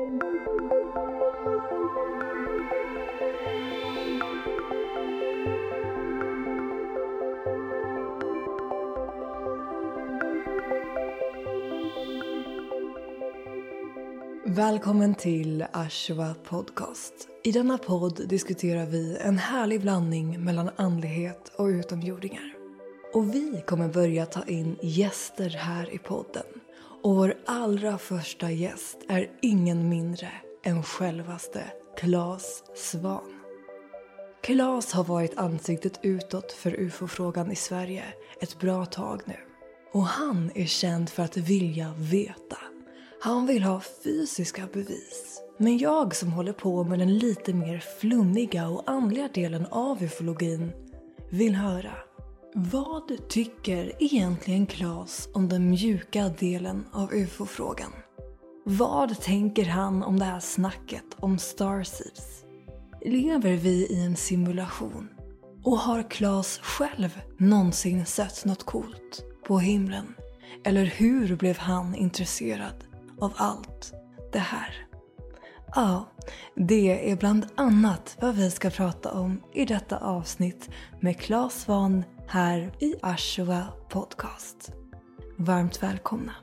Välkommen till Ashwa Podcast. I denna podd diskuterar vi en härlig blandning mellan andlighet och utomjordingar. Och vi kommer börja ta in gäster här i podden. Och vår allra första gäst är ingen mindre än självaste Claes Svan. Claes har varit ansiktet utåt för ufo-frågan i Sverige ett bra tag nu. Och han är känd för att vilja veta. Han vill ha fysiska bevis. Men jag som håller på med den lite mer flummiga och andliga delen av ufologin vill höra. Vad tycker egentligen Claes om den mjuka delen av ufo-frågan? Vad tänker han om det här snacket om starseeds? Lever vi i en simulation? Och har Claes själv någonsin sett något coolt på himlen? Eller hur blev han intresserad av allt det här? Ja, det är bland annat vad vi ska prata om i detta avsnitt med Claes Svahn här i Ashua Podcast. Varmt välkomna!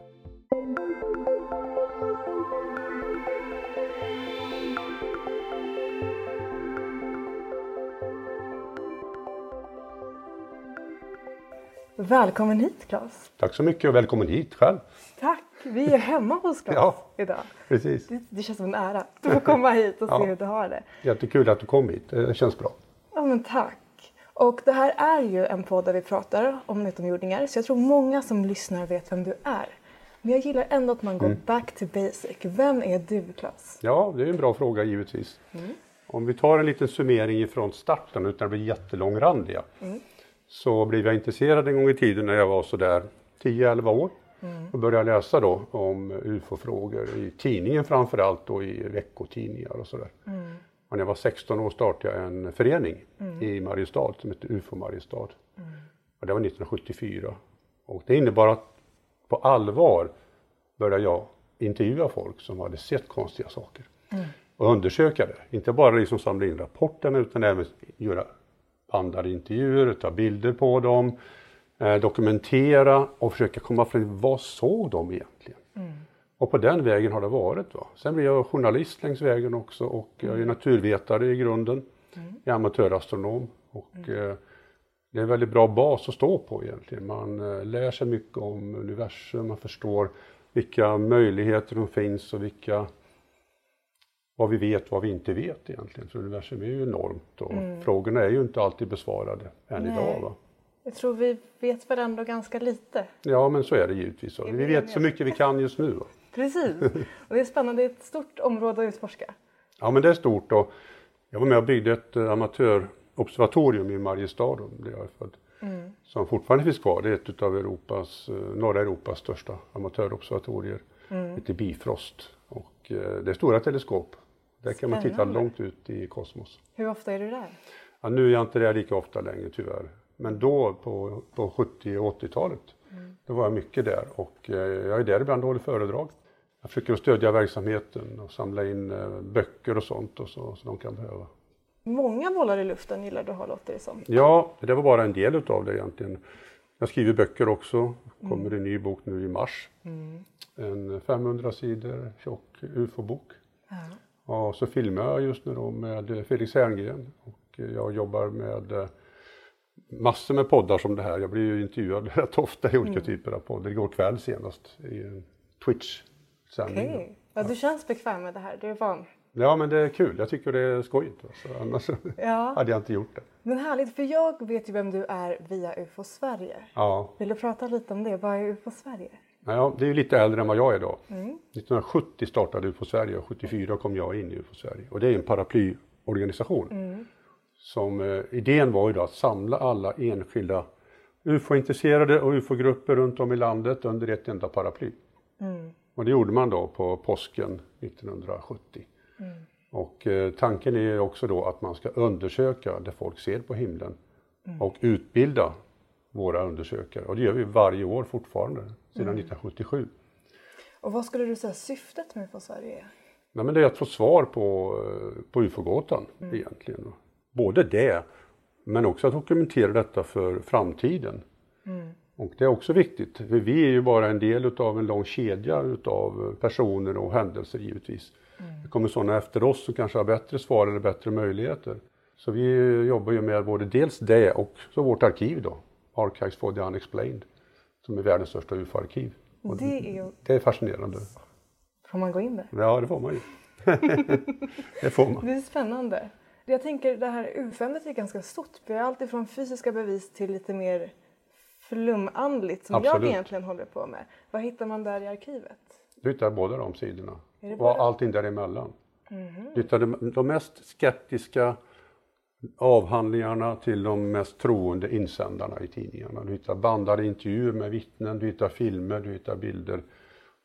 Välkommen hit Claes! Tack så mycket och välkommen hit själv. Tack! Vi är hemma hos Claes Ja. idag. Precis. Det, det känns som en ära. Du får komma hit och se Ja. hur du har det. Jättekul att du kom hit. Det känns bra. Ja men tack. Och det här är ju en podd där vi pratar om utomjordingar så jag tror många som lyssnar vet vem du är. Men jag gillar ändå att man går Mm. back to basic. Vem är du Claes? Ja, det är en bra fråga givetvis. Om vi tar en liten summering ifrån starten utan att bli jättelångrandiga. Så blev jag intresserad en gång i tiden när jag var sådär 10-11 år. Och började läsa då om ufo-frågor i tidningen framförallt och i veckotidningar och sådär. Och när jag var 16 år startade jag en förening i Mariestad som heter UFO Mariestad. Och det var 1974. Och det innebar att på allvar började jag intervjua folk som hade sett konstiga saker. Och undersöka det. Inte bara liksom samla in rapporterna utan även göra bandade intervjuer, ta bilder på dem, eh, dokumentera och försöka komma fram till vad såg de egentligen? Och på den vägen har det varit. Va? Sen blir jag journalist längs vägen också och jag är naturvetare i grunden. Jag är amatörastronom och eh, det är en väldigt bra bas att stå på egentligen. Man eh, lär sig mycket om universum, man förstår vilka möjligheter som finns och vilka vad vi vet, vad vi inte vet egentligen. För universum är ju enormt och frågorna är ju inte alltid besvarade än Nej. idag. Va? Jag tror vi vet väl ändå ganska lite. Ja, men så är det givetvis. Så. Vi vet så mycket vi kan just nu. Precis. Och det är spännande. Det är ett stort område att utforska. Ja, men det är stort och jag var med och byggde ett eh, amatörobservatorium i Mariestad, där jag är född, som fortfarande finns kvar. Det är ett av Europas, eh, norra Europas största amatörobservatorier. Det heter Bifrost och eh, det är stora teleskop. Där kan man titta långt ut i kosmos. Hur ofta är du där? Ja, nu är jag inte där lika ofta längre tyvärr. Men då på, på 70 och 80-talet, då var jag mycket där och jag är där ibland och håller föredrag. Jag försöker att stödja verksamheten och samla in eh, böcker och sånt och så, som de kan behöva. Många bollar i luften gillar du att ha låter det som. Ja, det var bara en del utav det egentligen. Jag skriver böcker också. Kommer en ny bok nu i mars. En 500 sidor tjock ufo-bok. Ja. Och så filmar jag just nu då med Felix Herngren och jag jobbar med eh, massor med poddar som det här. Jag blir ju intervjuad rätt ofta i olika typer av poddar. Igår kväll senast i en Twitch-sändning. Okej. Ja, du känns bekväm med det här. Du är van. Ja men det är kul, jag tycker det är skojigt. va. Så annars Ja. hade jag inte gjort det. Men härligt, för jag vet ju vem du är via UFO Sverige. Ja, Vill du prata lite om det? Vad är UFO Sverige? Ja, det är ju lite äldre än vad jag är idag. 1970 startade UFO Sverige och 74 kom jag in i UFO Sverige. Och det är en paraplyorganisation. Som eh, idén var ju då att samla alla enskilda UFO-intresserade och UFO-grupper runt om i landet under ett enda paraply. Och det gjorde man då på påsken 1970. Och eh, tanken är också då att man ska undersöka det folk ser på himlen och utbilda våra undersökare. Och det gör vi varje år fortfarande, sedan 1977. Och vad skulle du säga syftet med UFO Sverige är? Nej, men det är att få svar på, eh, på ufo-gåtan mm. egentligen. Både det, men också att dokumentera detta för framtiden. Mm. Och det är också viktigt, för vi är ju bara en del utav en lång kedja utav personer och händelser givetvis. Mm. Det kommer sådana efter oss som kanske har bättre svar eller bättre möjligheter. Så vi jobbar ju med både dels det och så vårt arkiv då, Archives for the Unexplained, som är världens största UFO-arkiv. Det är, det är fascinerande. Får man gå in där? Ja, det får man ju. det får man. Det är spännande. Jag tänker det här UFO-ämnet är ganska stort. Vi har allt från fysiska bevis till lite mer flumandligt som Absolut. jag egentligen håller på med. Vad hittar man där i arkivet? Du hittar båda de sidorna och allting däremellan. Mm -hmm. Du hittar de, mest skeptiska avhandlingarna till de mest troende insändarna i tidningarna. Du hittar bandade intervjuer med vittnen, du hittar filmer, du hittar bilder.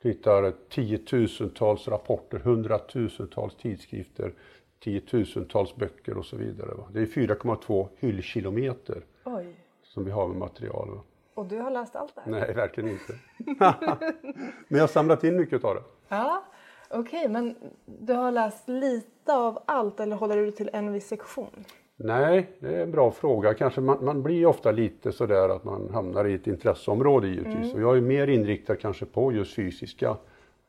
Du hittar tiotusentals rapporter, hundratusentals tidskrifter, tiotusentals böcker och så vidare. Det är 4,2 hyllkilometer Oj. som vi har med material. Och du har läst allt det här? Nej, verkligen inte. men jag har samlat in mycket av det. Ja, Okej, okay, men du har läst lite av allt eller håller du till en viss sektion? Nej, det är en bra fråga. Kanske man, man blir ofta lite sådär att man hamnar i ett intresseområde givetvis. Mm. Och jag är mer inriktad kanske på just fysiska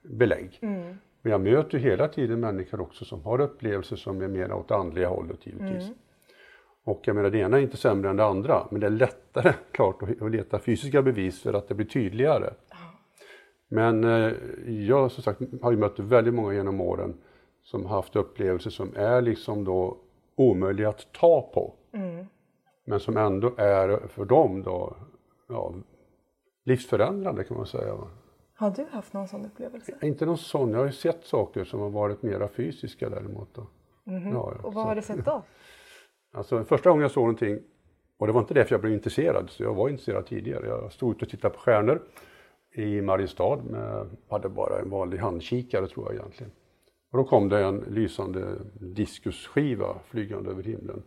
belägg. Mm. Men jag möter ju hela tiden människor också som har upplevelser som är mer åt andliga hållet givetvis. Mm. Och jag menar det ena är inte sämre än det andra men det är lättare klart att, leta fysiska bevis för att det blir tydligare. Men eh, jag som sagt har ju mött väldigt många genom åren som haft upplevelser som är liksom då omöjliga att ta på. Mm. Men som ändå är för dem då ja, livsförändrande kan man säga. Har du haft någon sån upplevelse? Inte någon sån, jag har ju sett saker som har varit mera fysiska däremot. Då. Mm -hmm. ja, och vad har du sett då? Alltså första gången jag såg någonting, och det var inte därför jag blev intresserad, så jag var intresserad tidigare. Jag stod ute och tittade på stjärnor i Mariestad, med, hade bara en vanlig handkikare tror jag egentligen. Och då kom det en lysande diskusskiva flygande över himlen.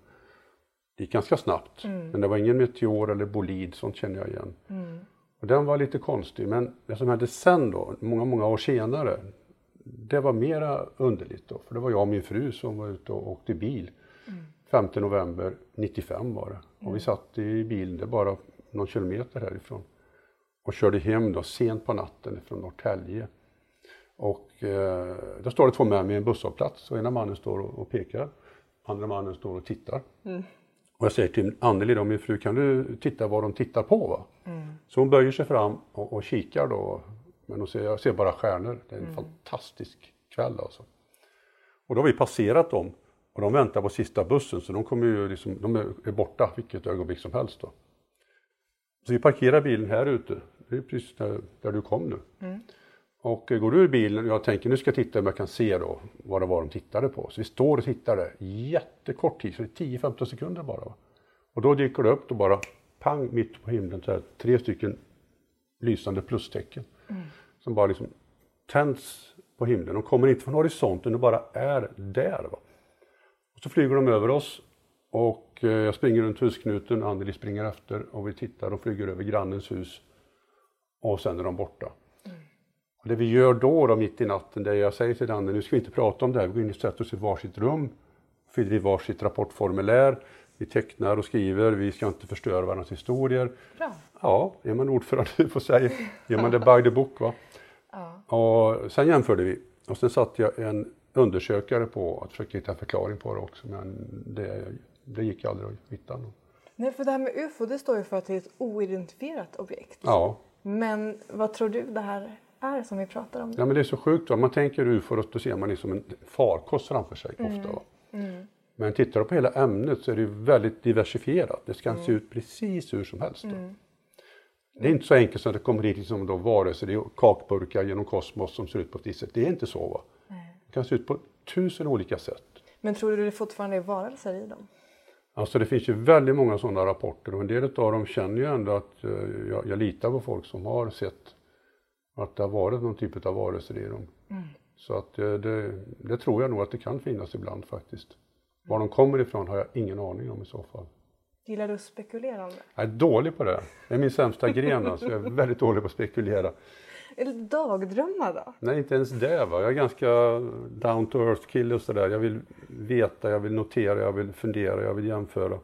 Det gick ganska snabbt, mm. men det var ingen meteor eller bolid, sånt känner jag igen. Mm. Och den var lite konstig, men det som hände sen då, många, många år senare, det var mera underligt då, för det var jag och min fru som var ute och åkte bil. Mm. 5 november 95 var det. Och vi satt i bilen, det bara någon kilometer härifrån. Och körde hem då sent på natten från Norrtälje. Och eh, då står det två män vid en busshållplats och ena mannen står och, pekar, andra mannen står och tittar. Mm. Och jag säger till Anneli då, min fru, kan du titta vad de tittar på? Va? Mm. Så hon böjer sig fram och, och kikar då, men hon ser, jag ser bara stjärnor. Det är en mm. fantastisk kväll alltså. Och då har vi passerat dem och de väntar på sista bussen så de, kommer ju liksom, de är borta vilket ögonblick som helst. Då. Så vi parkerar bilen här ute, det är precis där, där du kom nu. Mm. Och går du ur bilen och jag tänker nu ska jag titta om jag kan se då vad det var de tittade på. Så vi står och tittar där jättekort tid, så det är 10-15 sekunder bara. Och då dyker det upp och bara pang mitt på himlen så här, tre stycken lysande plustecken. Mm. Som bara liksom tänds på himlen. De kommer inte från horisonten, de bara är där. Va? Och så flyger de över oss och eh, jag springer runt husknuten, Anneli springer efter och vi tittar och flyger över grannens hus. Och sen är de borta. Det vi gör då, då mitt i natten, det jag säger till Danne, nu ska vi inte prata om det här, vi går in och sätter oss i varsitt rum, fyller i varsitt rapportformulär, vi tecknar och skriver, vi ska inte förstöra varandras historier. Bra. Ja, är man ordförande får säga, gör man det by the book. Va? Ja. Och sen jämförde vi och sen satte jag en undersökare på att försöka hitta en förklaring på det också, men det, det gick aldrig att hitta någon. Nej, för det här med UFO, det står ju för att det är ett oidentifierat objekt. Ja. Men vad tror du det här är som vi pratar om. Ja men det är så sjukt. Om man tänker ufo då ser man liksom en farkost framför sig mm. ofta. Mm. Men tittar du på hela ämnet så är det väldigt diversifierat. Det kan mm. se ut precis hur som helst. Mm. Det är inte så enkelt som att det kommer hit liksom då varelser, det är kakburkar genom kosmos som ser ut på ett visst sätt. Det är inte så. Va? Det kan se ut på tusen olika sätt. Men tror du det fortfarande är varelser i dem? Alltså det finns ju väldigt många sådana rapporter och en del av dem känner ju ändå att uh, jag, jag litar på folk som har sett att det har varit någon typ av varelser i dem. Mm. Så att eh, det, det, tror jag nog att det kan finnas ibland faktiskt. Var de kommer ifrån har jag ingen aning om i så fall. Gillar du att spekulera om det? Jag är dålig på det. Det är min sämsta gren alltså. Jag är väldigt dålig på att spekulera. Är det dagdrömmar då? Nej, inte ens det. Va? Jag är ganska down to earth kille och sådär. Jag vill veta, jag vill notera, jag vill fundera, jag vill jämföra.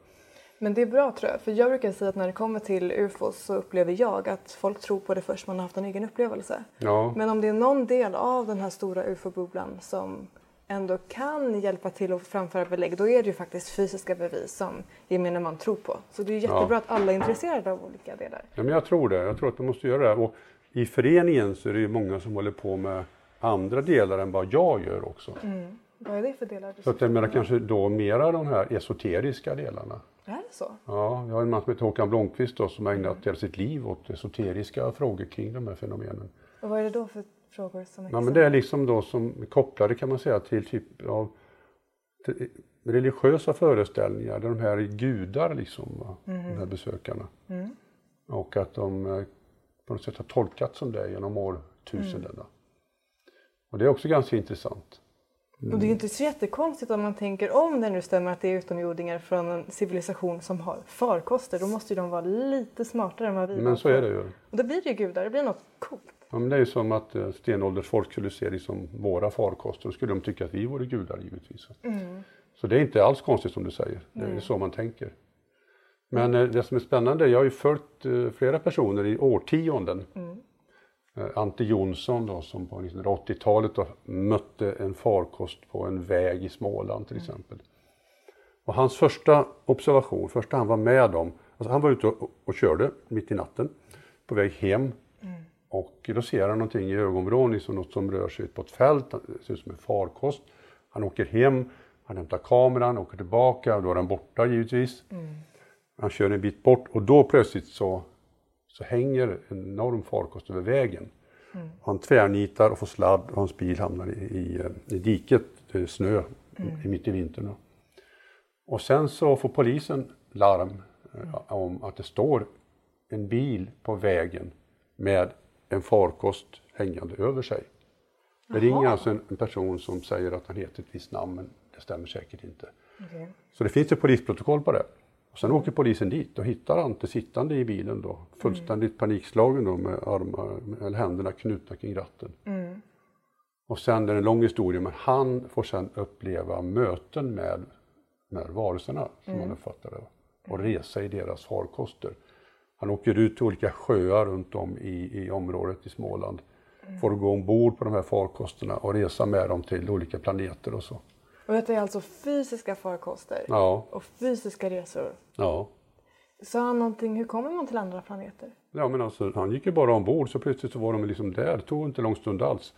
Men det är bra tror jag, för jag brukar säga att när det kommer till ufos så upplever jag att folk tror på det först man har haft en egen upplevelse. Ja, Men om det är någon del av den här stora ufo-bubblan som ändå kan hjälpa till att framföra belägg, då är det ju faktiskt fysiska bevis som gemene man tror på. Så det är jättebra att alla är intresserade av olika delar. ja men jag tror det. Jag tror att de måste göra det. Och I föreningen så är det ju många som håller på med andra delar än vad jag gör också. Vad är det för delar? Så att jag menar kanske då mera de här esoteriska delarna. Är det så? Ja, jag har en man som heter Håkan Blomqvist då, som har ägnat hela sitt liv åt esoteriska frågor kring de här fenomenen. Och vad är det då för frågor som är Ja, men det är liksom då som kopplade kan man säga till typ av till religiösa föreställningar där de här är gudar liksom, va? de här besökarna. Och att de eh, på något sätt har tolkat som det genom årtusendena. Och det är också ganska intressant. Och det är ju inte så jättekonstigt om man tänker om det nu stämmer att det är utomjordingar från en civilisation som har farkoster. Då måste ju de vara lite smartare än vad vi Men var så är det ju. Och då blir det ju gudar, det blir något coolt. Ja, men det är ju som att eh, stenåldersfolk skulle se liksom våra farkoster. Då skulle de tycka att vi vore gudar givetvis. Så det är inte alls konstigt som du säger. Det är så man tänker. Men eh, det som är spännande, jag har ju följt eh, flera personer i årtionden. Eh, Ante Jonsson då, som på 1980-talet då mötte en farkost på en väg i Småland till exempel. Och hans första observation, första han var med om, alltså han var ute och, och körde mitt i natten på väg hem. Och då ser han någonting i ögonvrån, liksom något som rör sig på ett fält, det ser ut som en farkost. Han åker hem, han hämtar kameran, åker tillbaka, då är den borta givetvis. Han kör en bit bort och då plötsligt så, så hänger en enorm farkost över vägen. Han tvärnitar och får sladd och hans bil hamnar i, i, i diket, det är snö i, mitt i vintern. Och sen så får polisen larm eh, om att det står en bil på vägen med en farkost hängande över sig. Det ringer alltså en, en person som säger att han heter ett visst namn, men det stämmer säkert inte. Så det finns ett polisprotokoll på det. Och sen åker polisen dit och hittar Ante sittande i bilen då, fullständigt panikslagen då med armar, eller händerna knutna kring ratten. Och sen är det en lång historia, men han får sen uppleva möten med här varelserna som han uppfattar det. Och resa i deras farkoster. Han åker ut till olika sjöar runt om i, i området i Småland. Får gå ombord på de här farkosterna och resa med dem till olika planeter och så. Och detta är alltså fysiska farkoster Ja, och fysiska resor. ja. Sa han någonting, hur kommer man till andra planeter? Ja men alltså han gick ju bara ombord så plötsligt så var de liksom där, det tog inte lång stund alls.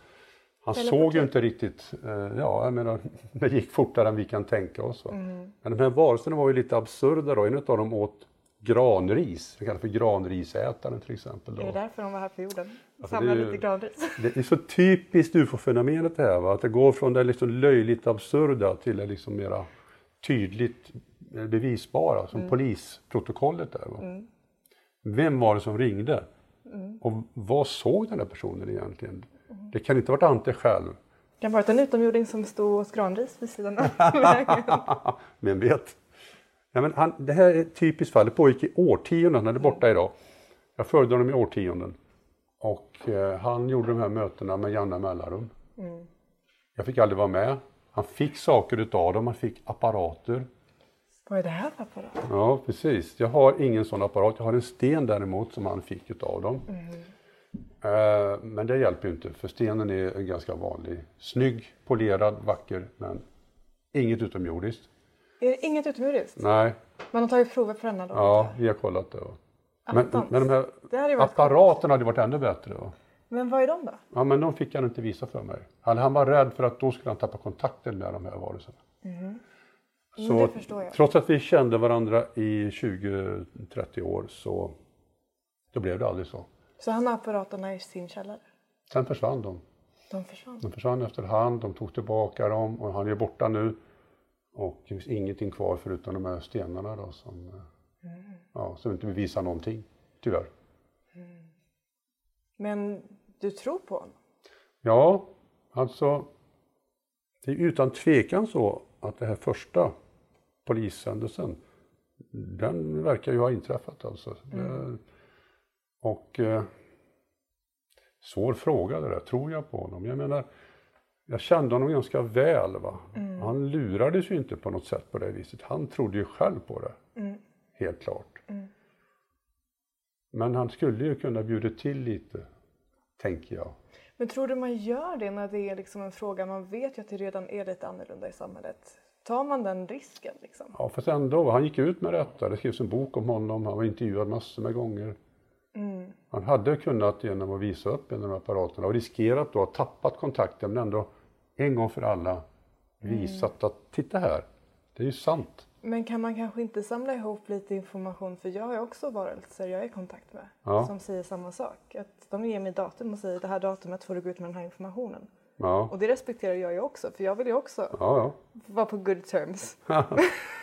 Han såg ju inte riktigt, eh, ja jag menar det gick fortare än vi kan tänka oss. Mm. Men de här varelserna var ju lite absurda då, en av dem åt granris, det kallas för granrisätaren till exempel. Då. Är det därför de var här på jorden? Alltså, Samla det är ju- lite granris. Det är så typiskt ufo-fenomenet det här, va? att det går från det liksom löjligt absurda till det liksom mera tydligt eh, bevisbara, som polisprotokollet där. Va? Vem var det som ringde? Och vad såg den där personen egentligen? Det kan inte ha varit Ante själv, Det kan ha varit en utomjording som stod och åt granris vid sidan av vägen. vem vet? Ja, men han, det här är ett typiskt fall, det pågick i årtionden, han är borta idag. Jag följde honom i årtionden. Och eh, han gjorde de här mötena med jämna mellanrum. Jag fick aldrig vara med. Han fick saker utav dem, han fick apparater. Vad är det här för apparat? Ja, precis. Jag har ingen sån apparat. Jag har en sten däremot som han fick utav dem. Eh, men det hjälper ju inte, för stenen är en ganska vanlig. Snygg, polerad, vacker, men inget utomjordiskt. Är det inget utomjordiskt? Nej, Man har tagit prover på denna då? ja, vi har kollat det. Men, men de här Det hade ju apparaterna hade varit ännu bättre. Va? Men vad är de då? Ja, men de fick han inte visa för mig. Han, han var rädd för att då skulle han tappa kontakten med de här varelserna. Så Mm, förstår jag. trots att vi kände varandra i 20-30 år så då blev det aldrig så. Så han har apparaterna i sin källare? Sen försvann de. De försvann? De försvann efterhand, de tog tillbaka dem och han är borta nu. Och det finns ingenting kvar förutom de här stenarna då som, eh, ja, som inte bevisar någonting, tyvärr. Men du tror på honom? Ja, alltså det är utan tvekan så att det här första polishändelsen, den verkar ju ha inträffat alltså. Det- Och eh, Svår fråga det där, tror jag på honom? Jag menar, jag kände honom ganska väl. Va? Mm. Han lurades ju inte på något sätt på det viset. Han trodde ju själv på det. Mm. Helt klart. Mm. Men han skulle ju kunna bjuda till lite, tänker jag. Men tror du man gör det när det är liksom en fråga, man vet ju att det redan är lite annorlunda i samhället. Tar man den risken liksom? Ja, fast ändå, han gick ut med detta. Det skrevs en bok om honom, han var intervjuad massor med gånger. Mm. Han hade kunnat genom att visa upp en av de här apparaterna och riskerat då att tappat kontakten men ändå en gång för alla visat att titta här, det är ju sant. Men kan man kanske inte samla ihop lite information, för jag har också varelser jag är i kontakt med Ja. som säger samma sak. Att de ger mig datum och säger det här datumet får du gå ut med den här informationen. Ja, Och det respekterar jag ju också, för jag vill ju också ja, vara på good terms. ja.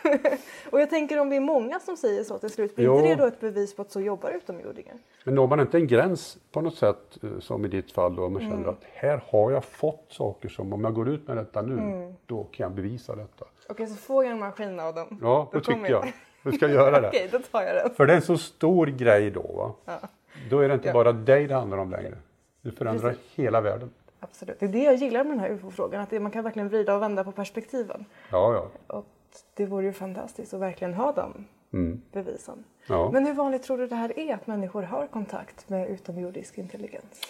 Och jag tänker om det är många som säger så till slut, blir inte det då ett bevis på att så jobbar utomjordingar? Men når man inte en gräns på något sätt, eh, som i ditt fall då, man känner att här har jag fått saker som om jag går ut med detta nu, då kan jag bevisa detta. Okej, så får jag en maskin av dem. Ja, Då det tycker jag. jag. Du ska göra det. Okej, då tar jag den. För det är en så stor grej då. Va? Ja, Då är det inte Ja. bara dig det handlar om längre. Du förändrar Precis. hela världen. Absolut. Det är det jag gillar med den här ufo-frågan, att man kan verkligen vrida och vända på perspektiven. Ja, ja. Och det vore ju fantastiskt att verkligen ha de Mm. bevisen. ja. Men hur vanligt tror du det här är att människor har kontakt med utomjordisk intelligens?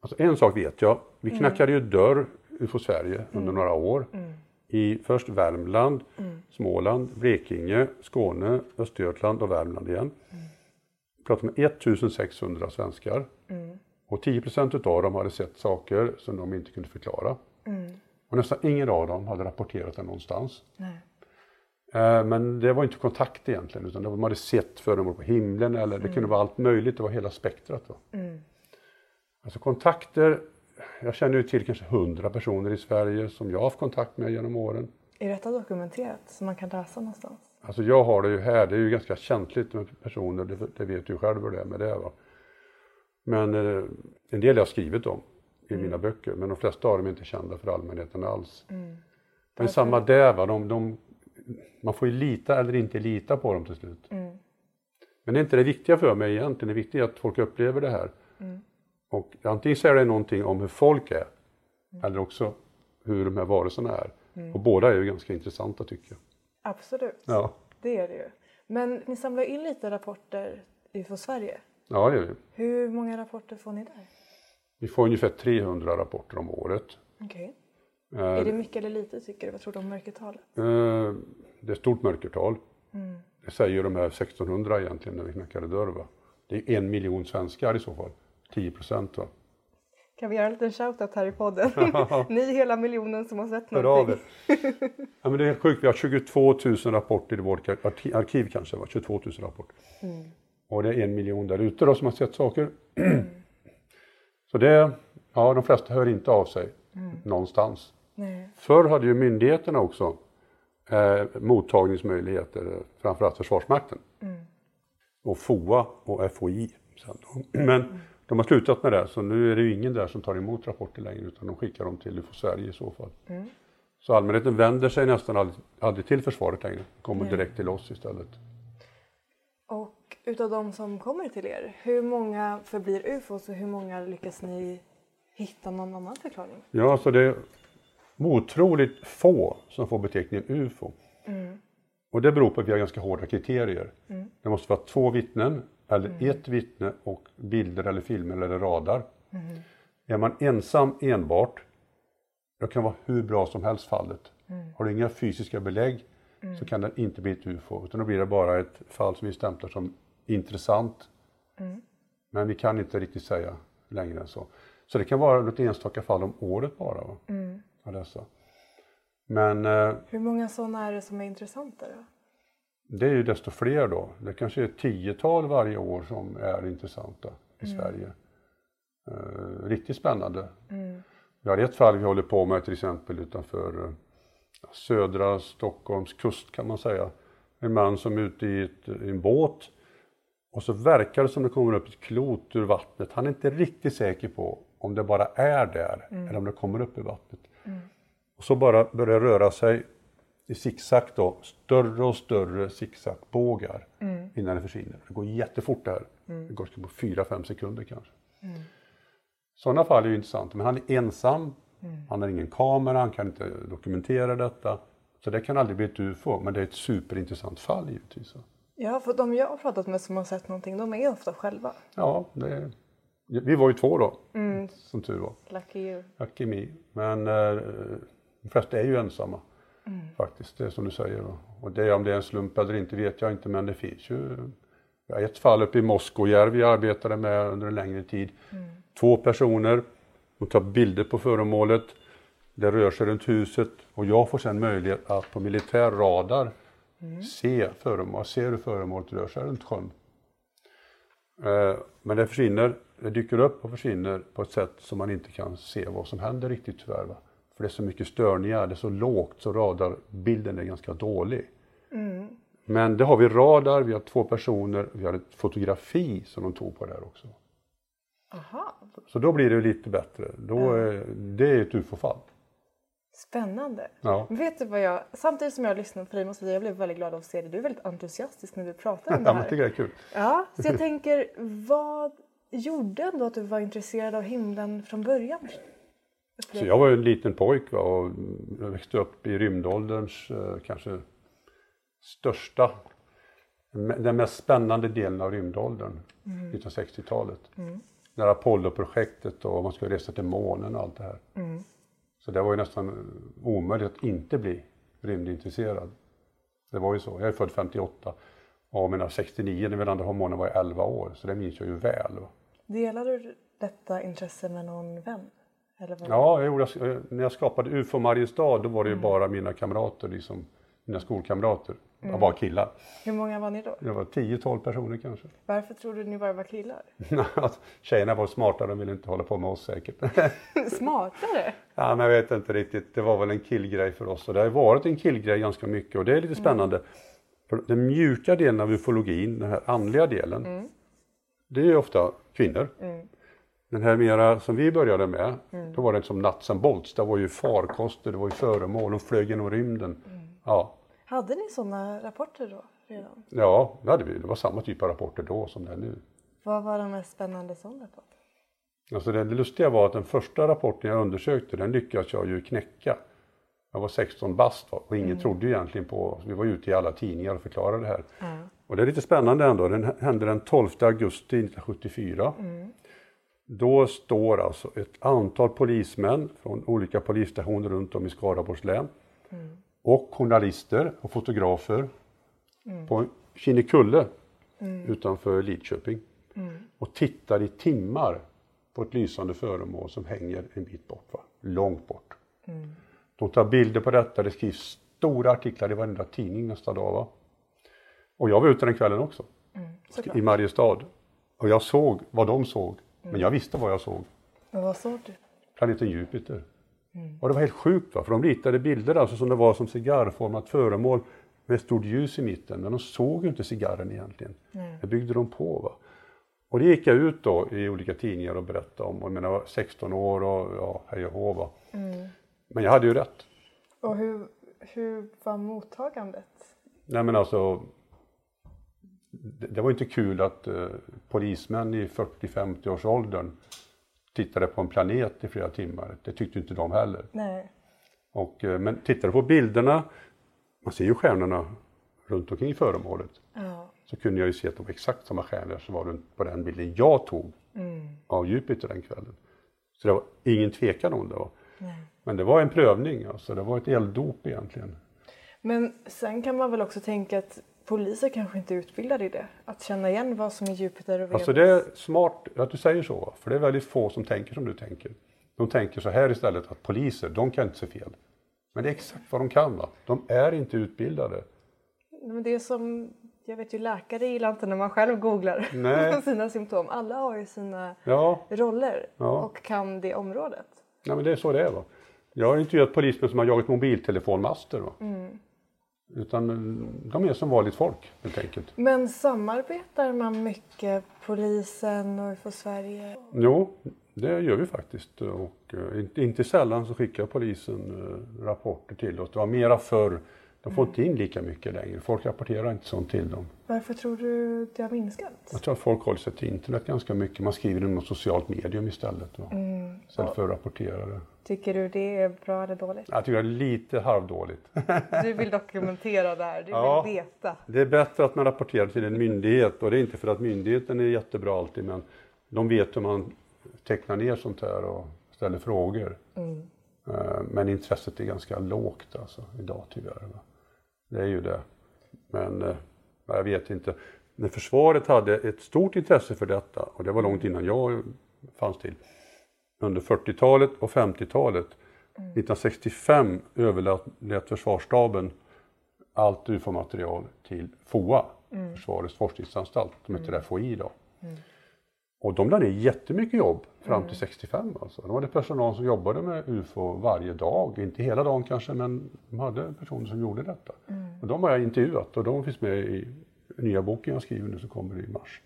Alltså, en sak vet jag. Vi knackade ju dörr UFO Sverige under några år. I först Värmland, Småland, Blekinge, Skåne, Östergötland och Värmland igen. Vi pratade med 1600 svenskar. Och 10 procent utav dem hade sett saker som de inte kunde förklara. Och nästan ingen av dem hade rapporterat det någonstans. Nej. Eh, Men det var inte kontakt egentligen, utan de hade sett föremål på himlen eller det kunde vara allt möjligt, det var hela spektrat. Va? Alltså kontakter, jag känner ju till kanske hundra personer i Sverige som jag har haft kontakt med genom åren. Är detta dokumenterat så man kan läsa någonstans? Alltså jag har det ju här, det är ju ganska känsligt med personer, det, det vet du själv hur det är med det. Va? Men eh, en del jag har skrivit om i mina böcker, men de flesta av dem är inte kända för allmänheten alls. Men samma där, va? De, de, man får ju lita eller inte lita på dem till slut. Men det är inte det viktiga för mig egentligen, det viktiga är att folk upplever det här. Och antingen säger det någonting om hur folk är, eller också hur de här varelserna är. Och båda är ju ganska intressanta tycker jag. Absolut, Ja, det är det ju. Men ni samlar in lite rapporter i UFO Sverige. Ja det gör vi. Hur många rapporter får ni där? Vi får ungefär 300 rapporter om året. Okej. Eh, Är det mycket eller lite tycker du? Vad tror du om mörkertalet? eh, det är ett stort mörkertal. Det säger de här 1600 egentligen när vi knackade dörr. Va? Det är en miljon svenskar i så fall. 10 procent. Va? Kan vi göra en liten shoutout här i podden? ni hela miljonen som har sett Hör någonting. Ja, men det är helt sjukt. Vi har 22 000 rapporter i vårt arki- arkiv kanske. Va? 22 000 rapporter. Och det är en miljon där ute då som har sett saker. Så det, ja de flesta hör inte av sig någonstans. Nej. Förr hade ju myndigheterna också eh, mottagningsmöjligheter, eh, framförallt Försvarsmakten. Och FOA och FOI. Men de har slutat med det, så nu är det ju ingen där som tar emot rapporter längre utan de skickar dem till UFO Sverige i så fall. Så allmänheten vänder sig nästan aldrig, aldrig till försvaret längre, kommer direkt till oss istället. Utav de som kommer till er, hur många förblir ufos och hur många lyckas ni hitta någon annan förklaring? Ja, så det är otroligt få som får beteckningen UFO. Och det beror på att vi har ganska hårda kriterier. Det måste vara två vittnen, eller ett vittne och bilder eller filmer eller radar. Är man ensam enbart, då kan det vara hur bra som helst fallet. Har du inga fysiska belägg så kan det inte bli ett UFO, utan då blir det bara ett fall som vi stämplar som intressant. Men vi kan inte riktigt säga längre än så. Så det kan vara något enstaka fall om året bara. Va? Av dessa. Men eh, Hur många sådana är det som är intressanta då? det är ju desto fler då. Det kanske är ett tiotal varje år som är intressanta i Sverige. Eh, riktigt spännande. Vi har ett fall vi håller på med till exempel utanför eh, södra Stockholms kust kan man säga. En man som är ute i, ett, i en båt och så verkar det som det kommer upp ett klot ur vattnet. Han är inte riktigt säker på om det bara är där eller om det kommer upp ur vattnet. Och så bara börjar det röra sig i zigzag då, större och större zigzagbågar innan det försvinner. Det går jättefort där. Det går på 4-5 sekunder kanske. Sådana fall är ju intressanta, men han är ensam, han har ingen kamera, han kan inte dokumentera detta. Så det kan aldrig bli ett UFO, men det är ett superintressant fall givetvis. Ja, för de jag har pratat med som har sett någonting, de är ofta själva. Ja, det, vi var ju två då, som tur var. Lucky you. Lucky me. Men eh, de flesta är ju ensamma faktiskt, det är som du säger. Och det, om det är en slump eller inte vet jag inte, men det finns ju ja, ett fall uppe i Moskojärvi jag arbetade med under en längre tid. Två personer, de tar bilder på föremålet, det rör sig runt huset och jag får sedan möjlighet att på militär radar se föremål, se hur föremålet rör sig runt sjön. Eh, Men det försvinner, det dyker upp och försvinner på ett sätt som man inte kan se vad som händer riktigt tyvärr. Va? För det är så mycket störningar, det är så lågt så radarbilden är ganska dålig. Men det har vi radar, vi har två personer, vi har ett fotografi som de tog på det här också. Aha, Så då blir det lite bättre. Då är, det är ett ufo-fall. Spännande. Ja. Vet du vad jag, samtidigt som jag lyssnade på dig måste jag säga, jag blev väldigt glad av att se dig. Du är väldigt entusiastisk när du pratar om det här. tycker jag är kul. Ja, så jag tänker, vad gjorde ändå att du var intresserad av himlen från början? Så jag var en liten pojk va, och jag växte upp i rymdålderns eh, kanske största, den mest spännande delen av rymdåldern, 1960-talet. När Apollo-projektet och man skulle resa till månen och allt det här. Så det var ju nästan omöjligt att inte bli rymdintresserad. Det var ju så. Jag är född 58 och menar 69 när landade på månen var jag 11 år, så det minns jag ju väl. Va? Delade du detta intresse med någon vän? Ja, jag gjorde, när jag skapade UFO Mariestad då var det ju bara mina kamrater, liksom, mina skolkamrater. Var bara killar. Hur många var ni då? Det var 10-12 personer kanske. Varför tror du ni bara var killar? Tjejerna var smarta, de ville inte hålla på med oss säkert. Smartare? ja, men jag vet inte riktigt, det var väl en killgrej för oss. Och det har varit en killgrej ganska mycket och det är lite spännande. För den mjuka delen av ufologin, den här andliga delen, det är ju ofta kvinnor. Den här mera som vi började med, då var det som nuts and bolts. Det var ju farkoster, det var ju föremål, de flög genom rymden. Ja, Hade ni sådana rapporter då redan? ja det, hade vi. det var samma typ av rapporter då som det är nu. Vad var den mest spännande sån rapport? Alltså det lustiga var att den första rapporten jag undersökte, den lyckades jag ju knäcka. Jag var 16 bast och ingen trodde ju egentligen på. Vi var ute i alla tidningar och förklarade det här. Och det är lite spännande ändå. Den hände den 12 augusti 1974. Då står alltså ett antal polismän från olika polisstationer runt om i Skaraborgs län och journalister och fotografer på Kinnekulle utanför Lidköping och tittar i timmar på ett lysande föremål som hänger en bit bort, va? långt bort. De tar bilder på detta, det skrivs stora artiklar i varenda tidning nästa dag. Va? Och jag var ute den kvällen också, Såklart. i Mariestad. Och jag såg vad de såg, men jag visste vad jag såg. Men vad såg du? Planeten Jupiter. Och det var helt sjukt, va? för de ritade bilder alltså som det var som cigarrformat föremål med stort ljus i mitten, men de såg ju inte cigarren egentligen. Det byggde de på. Va? Och det gick jag ut då i olika tidningar och berättade om. Och jag menar, jag var 16 år och ja, hej och hå. va. Men jag hade ju rätt. Och hur, hur var mottagandet? Nej men alltså, det, det var inte kul att eh, polismän i 40-50 års åldern tittade på en planet i flera timmar. Det tyckte inte de heller. Nej. Och, eh, men tittar du på bilderna, man ser ju stjärnorna runt omkring föremålet. Ja. Så kunde jag ju se att det var exakt samma stjärnor som var runt på den bilden jag tog av Jupiter den kvällen. Så det var ingen tvekan om det. Var. Men det var en prövning, alltså. det var ett elddop egentligen. Men sen kan man väl också tänka att poliser kanske inte är utbildade i det. Att känna igen vad som är Jupiter och Venus. Alltså det är smart att du säger så, för det är väldigt få som tänker som du tänker. De tänker så här istället att poliser, de kan inte se fel. Men det är exakt vad de kan. Va? De är inte utbildade. Men det är som, jag vet ju läkare gillar inte när man själv googlar Nej. sina symptom. Alla har ju sina Ja, roller Ja. och kan det området. nej, men det är så det är. Va? Jag har intervjuat polismän som har jagat mobiltelefonmaster. Va? Utan eh, de är som vanligt folk helt enkelt. Men samarbetar man mycket, polisen och UFO Sverige? Jo, det gör vi faktiskt. Och, eh, inte, inte sällan så skickar polisen eh, rapporter till oss. Det var mera förr De får inte in lika mycket längre. Folk rapporterar inte sånt till dem. Varför tror du det har minskat? Jag tror att folk håller sig till internet ganska mycket. Man skriver i något socialt medium istället. Va? Mm. Istället för att rapportera det. Tycker du det är bra eller dåligt? Jag tycker det är lite halvdåligt. Du vill dokumentera det här, du Ja. vill veta. Det är bättre att man rapporterar till en myndighet och det är inte för att myndigheten är jättebra alltid men de vet hur man tecknar ner sånt här och ställer frågor. Mm. Eh, Men intresset är ganska lågt alltså idag tyvärr. Det är ju det. Men eh, jag vet inte. När försvaret hade ett stort intresse för detta och det var långt innan jag fanns till. Under 40-talet och 50-talet. 1965 överlät försvarsstaben allt UFO-material till FOA, Försvarets forskningsanstalt, de heter FOI idag. Och de lade ner jättemycket jobb fram till 65 alltså. De hade personal som jobbade med UFO varje dag, inte hela dagen kanske men de hade personer som gjorde detta. Och de har jag intervjuat och de finns med i nya boken jag skriver nu som kommer i mars.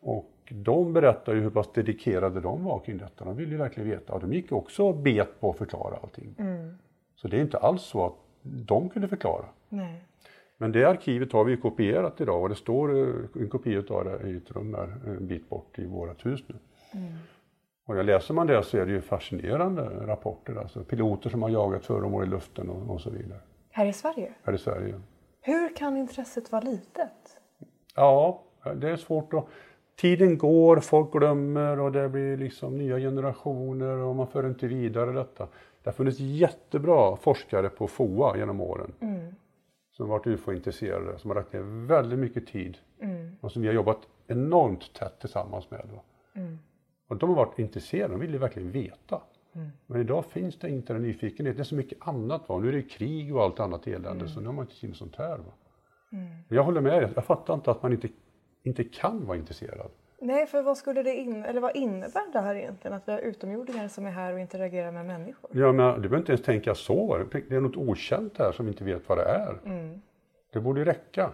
Och de berättar ju hur pass dedikerade de var kring detta. De ville ju verkligen veta. Och de gick också och bet på att förklara allting. Så det är inte alls så att de kunde förklara. Nej. Men det arkivet har vi ju kopierat idag och det står eh, en kopia av det i ett rum här en bit bort i vårt hus nu. Och när läser man det så är det ju fascinerande rapporter, alltså piloter som har jagat föremål i luften och, och så vidare, Här i Sverige? här i Sverige. Hur kan intresset vara litet? Ja, det är svårt att... Tiden går, folk glömmer och det blir liksom nya generationer och man för inte vidare detta. Det har funnits jättebra forskare på FOA genom åren som har varit UFO-intresserade, som har lagt ner väldigt mycket tid och som vi har jobbat enormt tätt tillsammans med. Va? Och de har varit intresserade, de ville verkligen veta. Men idag finns det inte den nyfikenheten, det är så mycket annat. Va? Nu är det krig och allt annat elände så nu har man inte tid med sånt här. Va? Jag håller med dig, jag fattar inte att man inte, inte kan vara intresserad. Nej, för vad skulle det in... eller vad innebär det här egentligen? Att vi har utomjordingar som är här och interagerar med människor? Ja, men du behöver inte ens tänka så. Det är något okänt här som vi inte vet vad det är. Det borde räcka.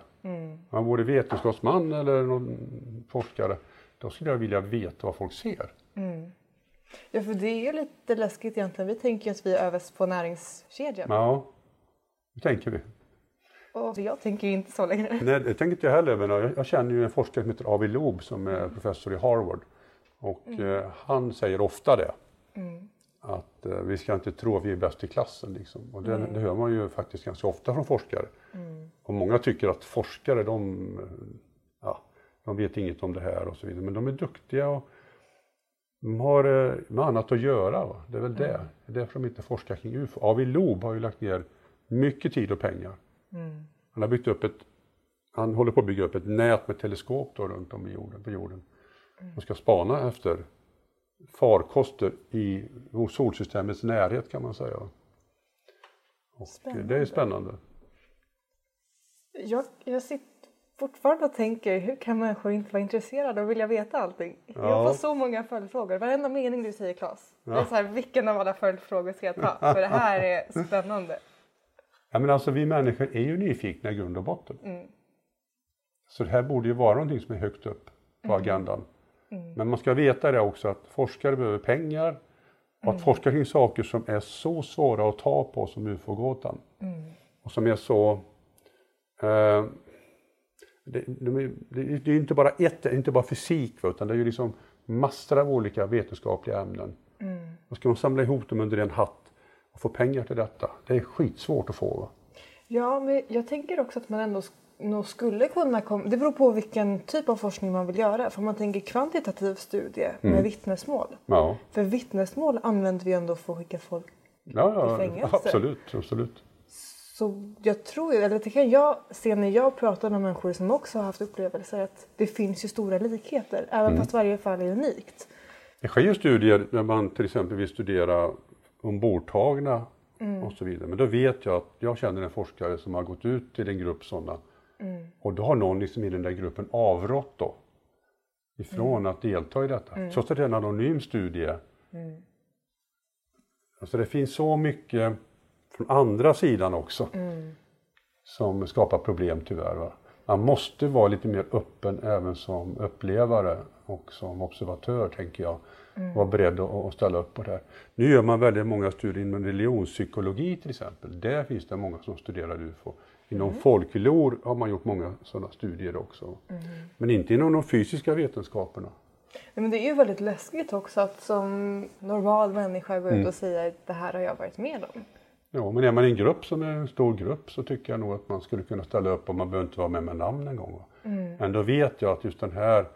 Man vore vetenskapsman eller någon forskare. Då skulle jag vilja veta vad folk ser. Ja, för det är ju lite läskigt egentligen. Vi tänker att vi är överst på näringskedjan. Ja, det tänker vi. Och jag tänker inte så längre. Nej, det tänker inte jag heller. Men jag, jag känner ju en forskare som heter Avi Loeb som är professor i Harvard. Och eh, han säger ofta det. Att eh, vi ska inte tro att vi är bäst i klassen. Liksom. Och det, det hör man ju faktiskt ganska ofta från forskare. Och många tycker att forskare de, ja, de vet inget om det här och så vidare. Men de är duktiga och de har eh, med annat att göra. Va? Det är väl det. Det är därför de inte forskar kring UFO. Avi Loeb har ju lagt ner mycket tid och pengar. Han har byggt upp ett, han håller på att bygga upp ett nät med teleskop då runt om i jorden, på jorden. Som ska spana efter farkoster i solsystemets närhet kan man säga. Och det är spännande. Jag, jag sitter fortfarande och tänker, hur kan människor inte vara intresserade och vilja veta allting? Jag Ja. får så många följdfrågor. Varenda mening du säger Claes. Det är så här, vilken av alla följdfrågor ska jag ta? För det här är spännande. Ja, men alltså vi människor är ju nyfikna i grund och botten. Så det här borde ju vara någonting som är högt upp på agendan. Men man ska veta det också att forskare behöver pengar och att forska kring saker som är så svåra att ta på som ufo-gåtan. Och som är så... Eh, det, det, det är inte bara ett, inte bara fysik utan det är ju liksom massor av olika vetenskapliga ämnen. Då ska man samla ihop dem under en hatt och få pengar till detta. Det är skitsvårt att få. Va? Ja, men jag tänker också att man ändå nog skulle kunna komma... Det beror på vilken typ av forskning man vill göra. För om man tänker kvantitativ studie med vittnesmål. Ja, För vittnesmål använder vi ändå för att skicka folk. ja, ja I fängelse. absolut, absolut. Så jag tror, eller det kan jag se när jag pratar med människor som också har haft upplevelser att det finns ju stora likheter. Även fast varje fall är unikt. Det sker ju studier när man till exempel vill studera ombordtagna och så vidare. Men då vet jag att jag känner en forskare som har gått ut till en grupp sådana. Och då har någon liksom i den där gruppen avrått då. Ifrån att delta i detta. Trots att det är en anonym studie. Alltså det finns så mycket från andra sidan också. Som skapar problem tyvärr. Va? man måste vara lite mer öppen även som upplevare och som observatör tänker jag. Mm. Vara beredd att, ställa upp på det här. Nu gör man väldigt många studier inom religionspsykologi till exempel. Där finns det många som studerar UFO. Inom mm. folklor har man gjort många sådana studier också. Mm. Men inte inom de fysiska vetenskaperna. Men det är ju väldigt läskigt också att som normal människa gå ut mm. och säga att det här har jag varit med om. Ja, men är man i en grupp som är en stor grupp så tycker jag nog att man skulle kunna ställa upp och man behöver inte vara med med namn en gång. Mm. Men då vet jag att just den här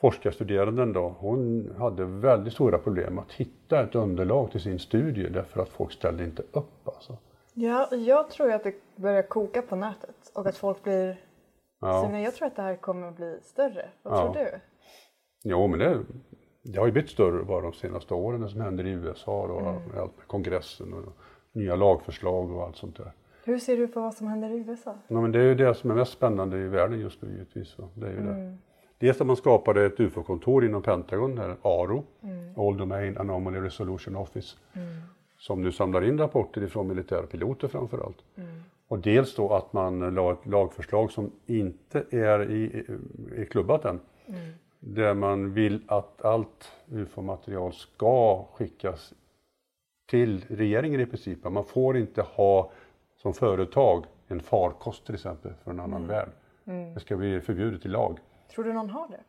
forskarstuderanden då, hon hade väldigt stora problem att hitta ett underlag till sin studie därför att folk ställde inte upp. Alltså. Ja, jag tror att det börjar koka på nätet och att folk blir ja. Jag tror att det här kommer att bli större. Vad ja. tror du? Jo, men det, det har ju blivit större bara de senaste åren, det som händer i USA då, mm. allt med kongressen och nya lagförslag och allt sånt där. Hur ser du på vad som händer i USA? Ja, men det är ju det som är mest spännande i världen just nu givetvis. Det är ju mm. det. Dels att man skapade ett UFO-kontor inom Pentagon, här, ARO, mm. All Domain Anomaly Resolution Office, mm. som nu samlar in rapporter ifrån militära piloter framför allt. Mm. Och dels då att man la ett lagförslag som inte är i, i klubbat än, där man vill att allt UFO-material ska skickas till regeringen i princip. Man får inte ha som företag en farkost till exempel för en annan mm. värld. Mm. Det ska bli förbjudet i lag. Tror du någon har det?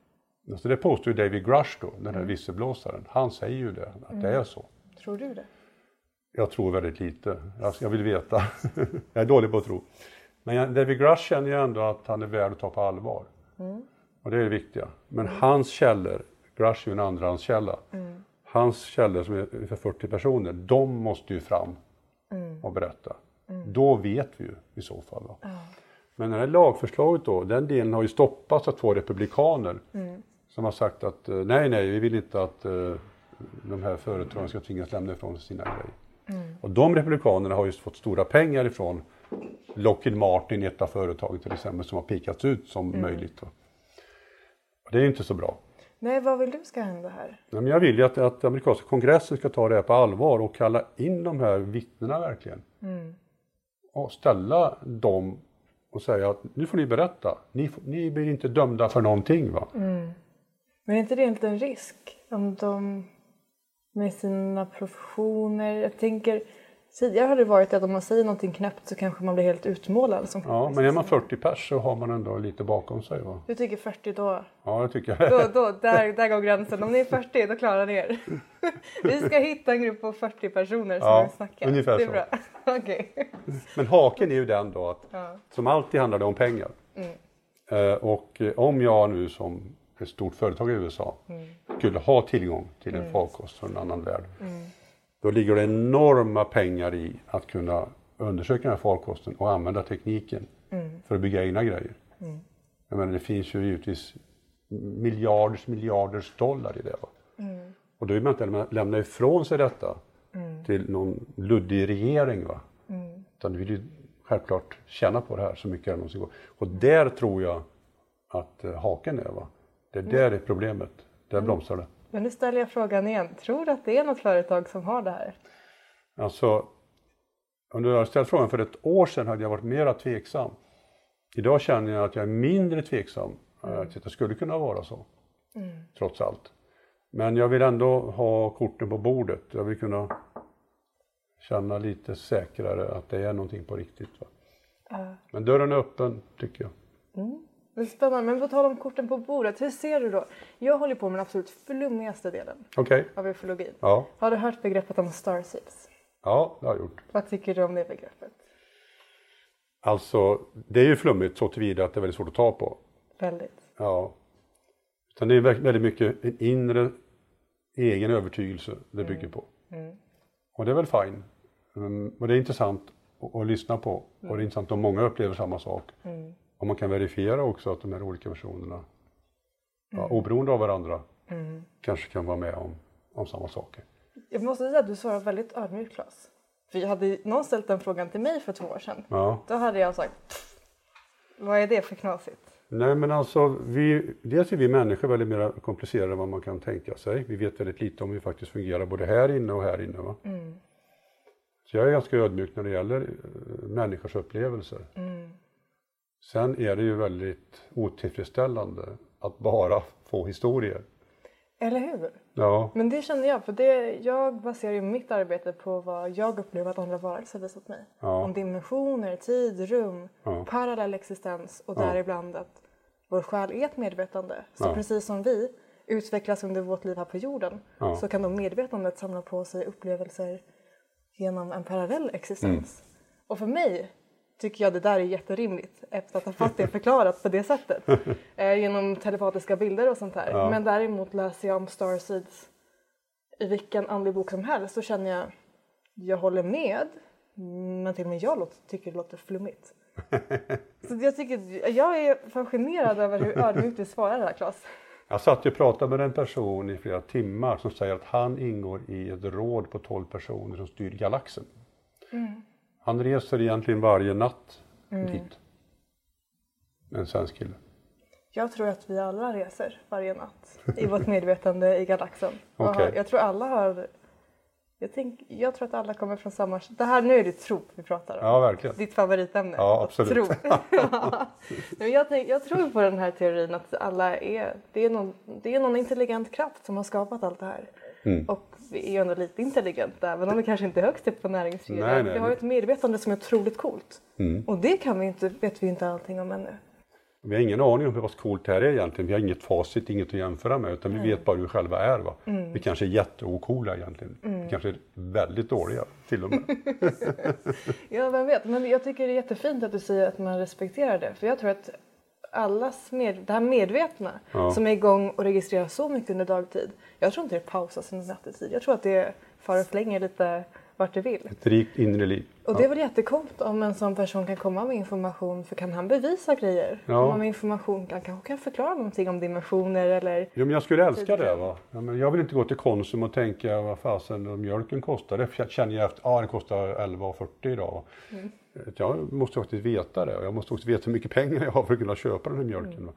Alltså det påstår ju David Grush då, den här mm. visselblåsaren. Han säger ju det, att mm. det är så. Tror du det? Jag tror väldigt lite. Jag vill veta. jag är dålig på att tro. Men David Grush känner ju ändå att han är värd att ta på allvar. Mm. Och det är det viktiga. Men mm. hans källor, Grush är ju en andrahandskälla. Mm. Hans källor som är ungefär 40 personer, de måste ju fram mm. och berätta. Mm. Då vet vi ju i så fall. Va? Men det här lagförslaget då, den delen har ju stoppats av två republikaner mm. som har sagt att eh, nej, nej, vi vill inte att uh, de här företagen ska tvingas lämna ifrån sig sina grejer. Mm. Och de republikanerna har ju fått stora pengar ifrån Lockheed Martin, ett av företagen till exempel, som har pikats ut som mm. möjligt. Och det är ju inte så bra. Nej, vad vill du ska hända här? Nej, men jag vill ju att, att amerikanska kongressen ska ta det här på allvar och kalla in de här vittnena verkligen. Mm. Och ställa dem och säga att nu får ni berätta. Ni, ni blir inte dömda för någonting. Va? Mm. Men är inte det en liten risk om de med sina professioner, jag tänker Tidigare har det varit att om man säger någonting knäppt så kanske man blir helt utmålad. Som ja, men är man 40 pers så har man ändå lite bakom sig. Va? Du tycker 40 då? Ja, det tycker jag. Då, då, där, där går gränsen. Om ni är 40 då klarar ni er. Vi ska hitta en grupp på 40 personer som ja, vill snacka. ungefär det är så. Bra. okay. Men haken är ju den då att ja. som alltid handlar det om pengar. Mm. Eh, och om jag nu som ett stort företag i USA mm. skulle ha tillgång till en mm. farkost från en annan värld mm då ligger det enorma pengar i att kunna undersöka den här farkosten och använda tekniken mm. för att bygga egna grejer. Mm. Jag menar, det finns ju givetvis miljarders miljarders dollar i det. Mm. Och då vill man inte lämna ifrån sig detta mm. till någon luddig regering. Va? Mm. Utan du vill ju självklart tjäna på det här så mycket det någonsin går. Och där tror jag att uh, haken är. Va? Det är mm. där är problemet. Där mm. bromsar det. Men nu ställer jag frågan igen. Tror du att det är något företag som har det här? Alltså, om du hade ställt frågan för ett år sedan hade jag varit mera tveksam. Idag känner jag att jag är mindre tveksam. Mm. Att det skulle kunna vara så. Mm. Trots allt. Men jag vill ändå ha korten på bordet. Jag vill kunna känna lite säkrare att det är någonting på riktigt. Uh. Men dörren är öppen tycker jag. Mm. Spännande, men på tal om korten på bordet, hur ser du då? Jag håller på med den absolut flummigaste delen okay. av ufologin. Ja. Har du hört begreppet om starseeds? Ja, det har jag gjort. Vad tycker du om det begreppet? Alltså, det är ju flummigt så tillvida att det är väldigt svårt att ta på. Väldigt. Ja. Utan det är väldigt mycket en inre egen övertygelse det bygger mm. på. Mm. Och det är väl fine. Um, och det är intressant att, att lyssna på. Mm. Och det är mm. intressant om många upplever samma sak. Och man kan verifiera också att de här olika versionerna, mm. ja, oberoende av varandra, mm. kanske kan vara med om, om samma saker. Jag måste säga att du svarar väldigt ödmjukt Claes. För hade någon ställt den frågan till mig för två år sedan. Ja. Då hade jag sagt, vad är det för knasigt? Nej men alltså, vi, dels är vi människor väldigt mer komplicerade än vad man kan tänka sig. Vi vet väldigt lite om hur vi faktiskt fungerar både här inne och här inne. Va? Mm. Så jag är ganska ödmjuk när det gäller uh, människors upplevelser. Mm. Sen är det ju väldigt otillfredsställande att bara få historier. Eller hur? Ja, Men det känner jag, för det, jag baserar ju mitt arbete på vad jag upplever att andra varelser visat mig. Ja. Om dimensioner, tid, rum, Ja. parallell existens och däribland att vår själ är ett medvetande. Så precis som vi utvecklas under vårt liv här på jorden så kan då medvetandet samla på sig upplevelser genom en parallell existens. Mm. Och för mig tycker jag det där är jätterimligt efter att ha fått det förklarat på det sättet. Eh, genom telepatiska bilder och sånt här. Ja. Men däremot läser jag om Starseeds i vilken andlig bok som helst så känner jag jag håller med men till och med jag låter, tycker det låter flummigt. så jag, tycker, jag är fascinerad över hur ödmjukt du svarar det här Claes. Jag satt och pratade med en person i flera timmar som säger att han ingår i ett råd på 12 personer som styr galaxen. Han reser egentligen varje natt dit. En svensk kille. Jag tror att vi alla reser varje natt i vårt medvetande i galaxen. Har- Jag tror alla har... Jag, tänk, jag tror att alla kommer från samma... Det här, nu är det tro vi pratar om. Ja, verkligen. Ditt favoritämne. Ja, absolut. Tro. Men jag, tänk, jag tror på den här teorin att alla är... Det är, någon, det är någon intelligent kraft som har skapat allt det här. Mm. Och vi är ju ändå lite intelligenta även om vi kanske inte är högst upp på näringskedjan. nej, Vi har ju ett medvetande som är otroligt coolt. Mm. Och det kan vi inte, vet vi inte allting om ännu. Vi har ingen aning om hur coolt det här är egentligen. Vi har inget facit, inget att jämföra med utan vi vet bara hur vi själva är. Va? Vi kanske är jätteocoola egentligen. Vi kanske är väldigt dåliga till och med. Ja, vem vet. Men jag tycker det är jättefint att du säger att man respekterar det. För jag tror att allas med, det här medvetna Ja. som är igång och registrerar så mycket under dagtid. Jag tror inte det pausas under nattetid. Jag tror att det far och flänger lite vart det vill. Ett rikt inre liv. Och det är väl jättekult om en sån person kan komma med information för kan han bevisa grejer? Ja. Om han med information kan, kanske kan förklara någonting om dimensioner eller Jo, men jag skulle älska det. Va? Ja, men jag vill inte gå till Konsum och tänka vad fasen om mjölken kostar. Det känner jag efter. Ja, den kostar 11,40 idag. Jag måste faktiskt veta det. och Jag måste också veta hur mycket pengar jag har för att kunna köpa den här mjölken. va.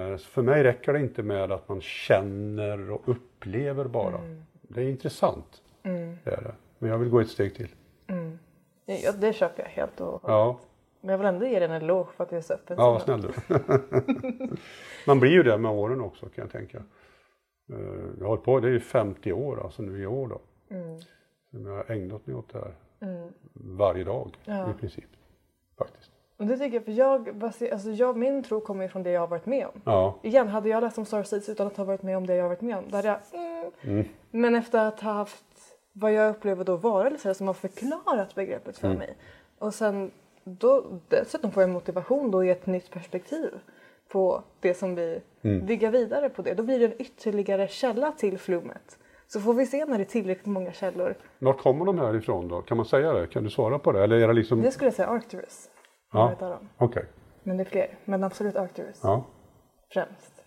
Eh, så För mig räcker det inte med att man känner och upplever bara. Det är intressant. Det är det. Men jag vill gå ett steg till. Ja, det köper jag helt och hållet. Ja, Men jag vill ändå ge dig en eloge för att du är så öppen. ja vad snäll du. Man blir ju det med åren också kan jag tänka. Eh, Jag har hållit på, det är ju 50 år alltså nu i år då. Som jag har ägnat mig åt det här. Varje dag Ja. i princip. Faktiskt. Och det tycker jag, för jag, baser, alltså jag, min tro kommer ju från det jag har varit med om. Ja, Igen, hade jag läst om Starseeds utan att ha varit med om det jag har varit med om, då hade jag... Mm. Men efter att ha haft vad jag upplever då varelser som har förklarat begreppet för mig. Och sen då, dessutom får jag motivation då i ett nytt perspektiv på det som vi bygger vidare på det. Då blir det en ytterligare källa till flummet. Så får vi se när det är tillräckligt många källor. vart kommer de här ifrån då? Kan man säga det? Kan du svara på det? Eller är det liksom... Det skulle jag säga Arcturus. Ja. Okej. Men det är fler. Men absolut Arcturus Ja. främst.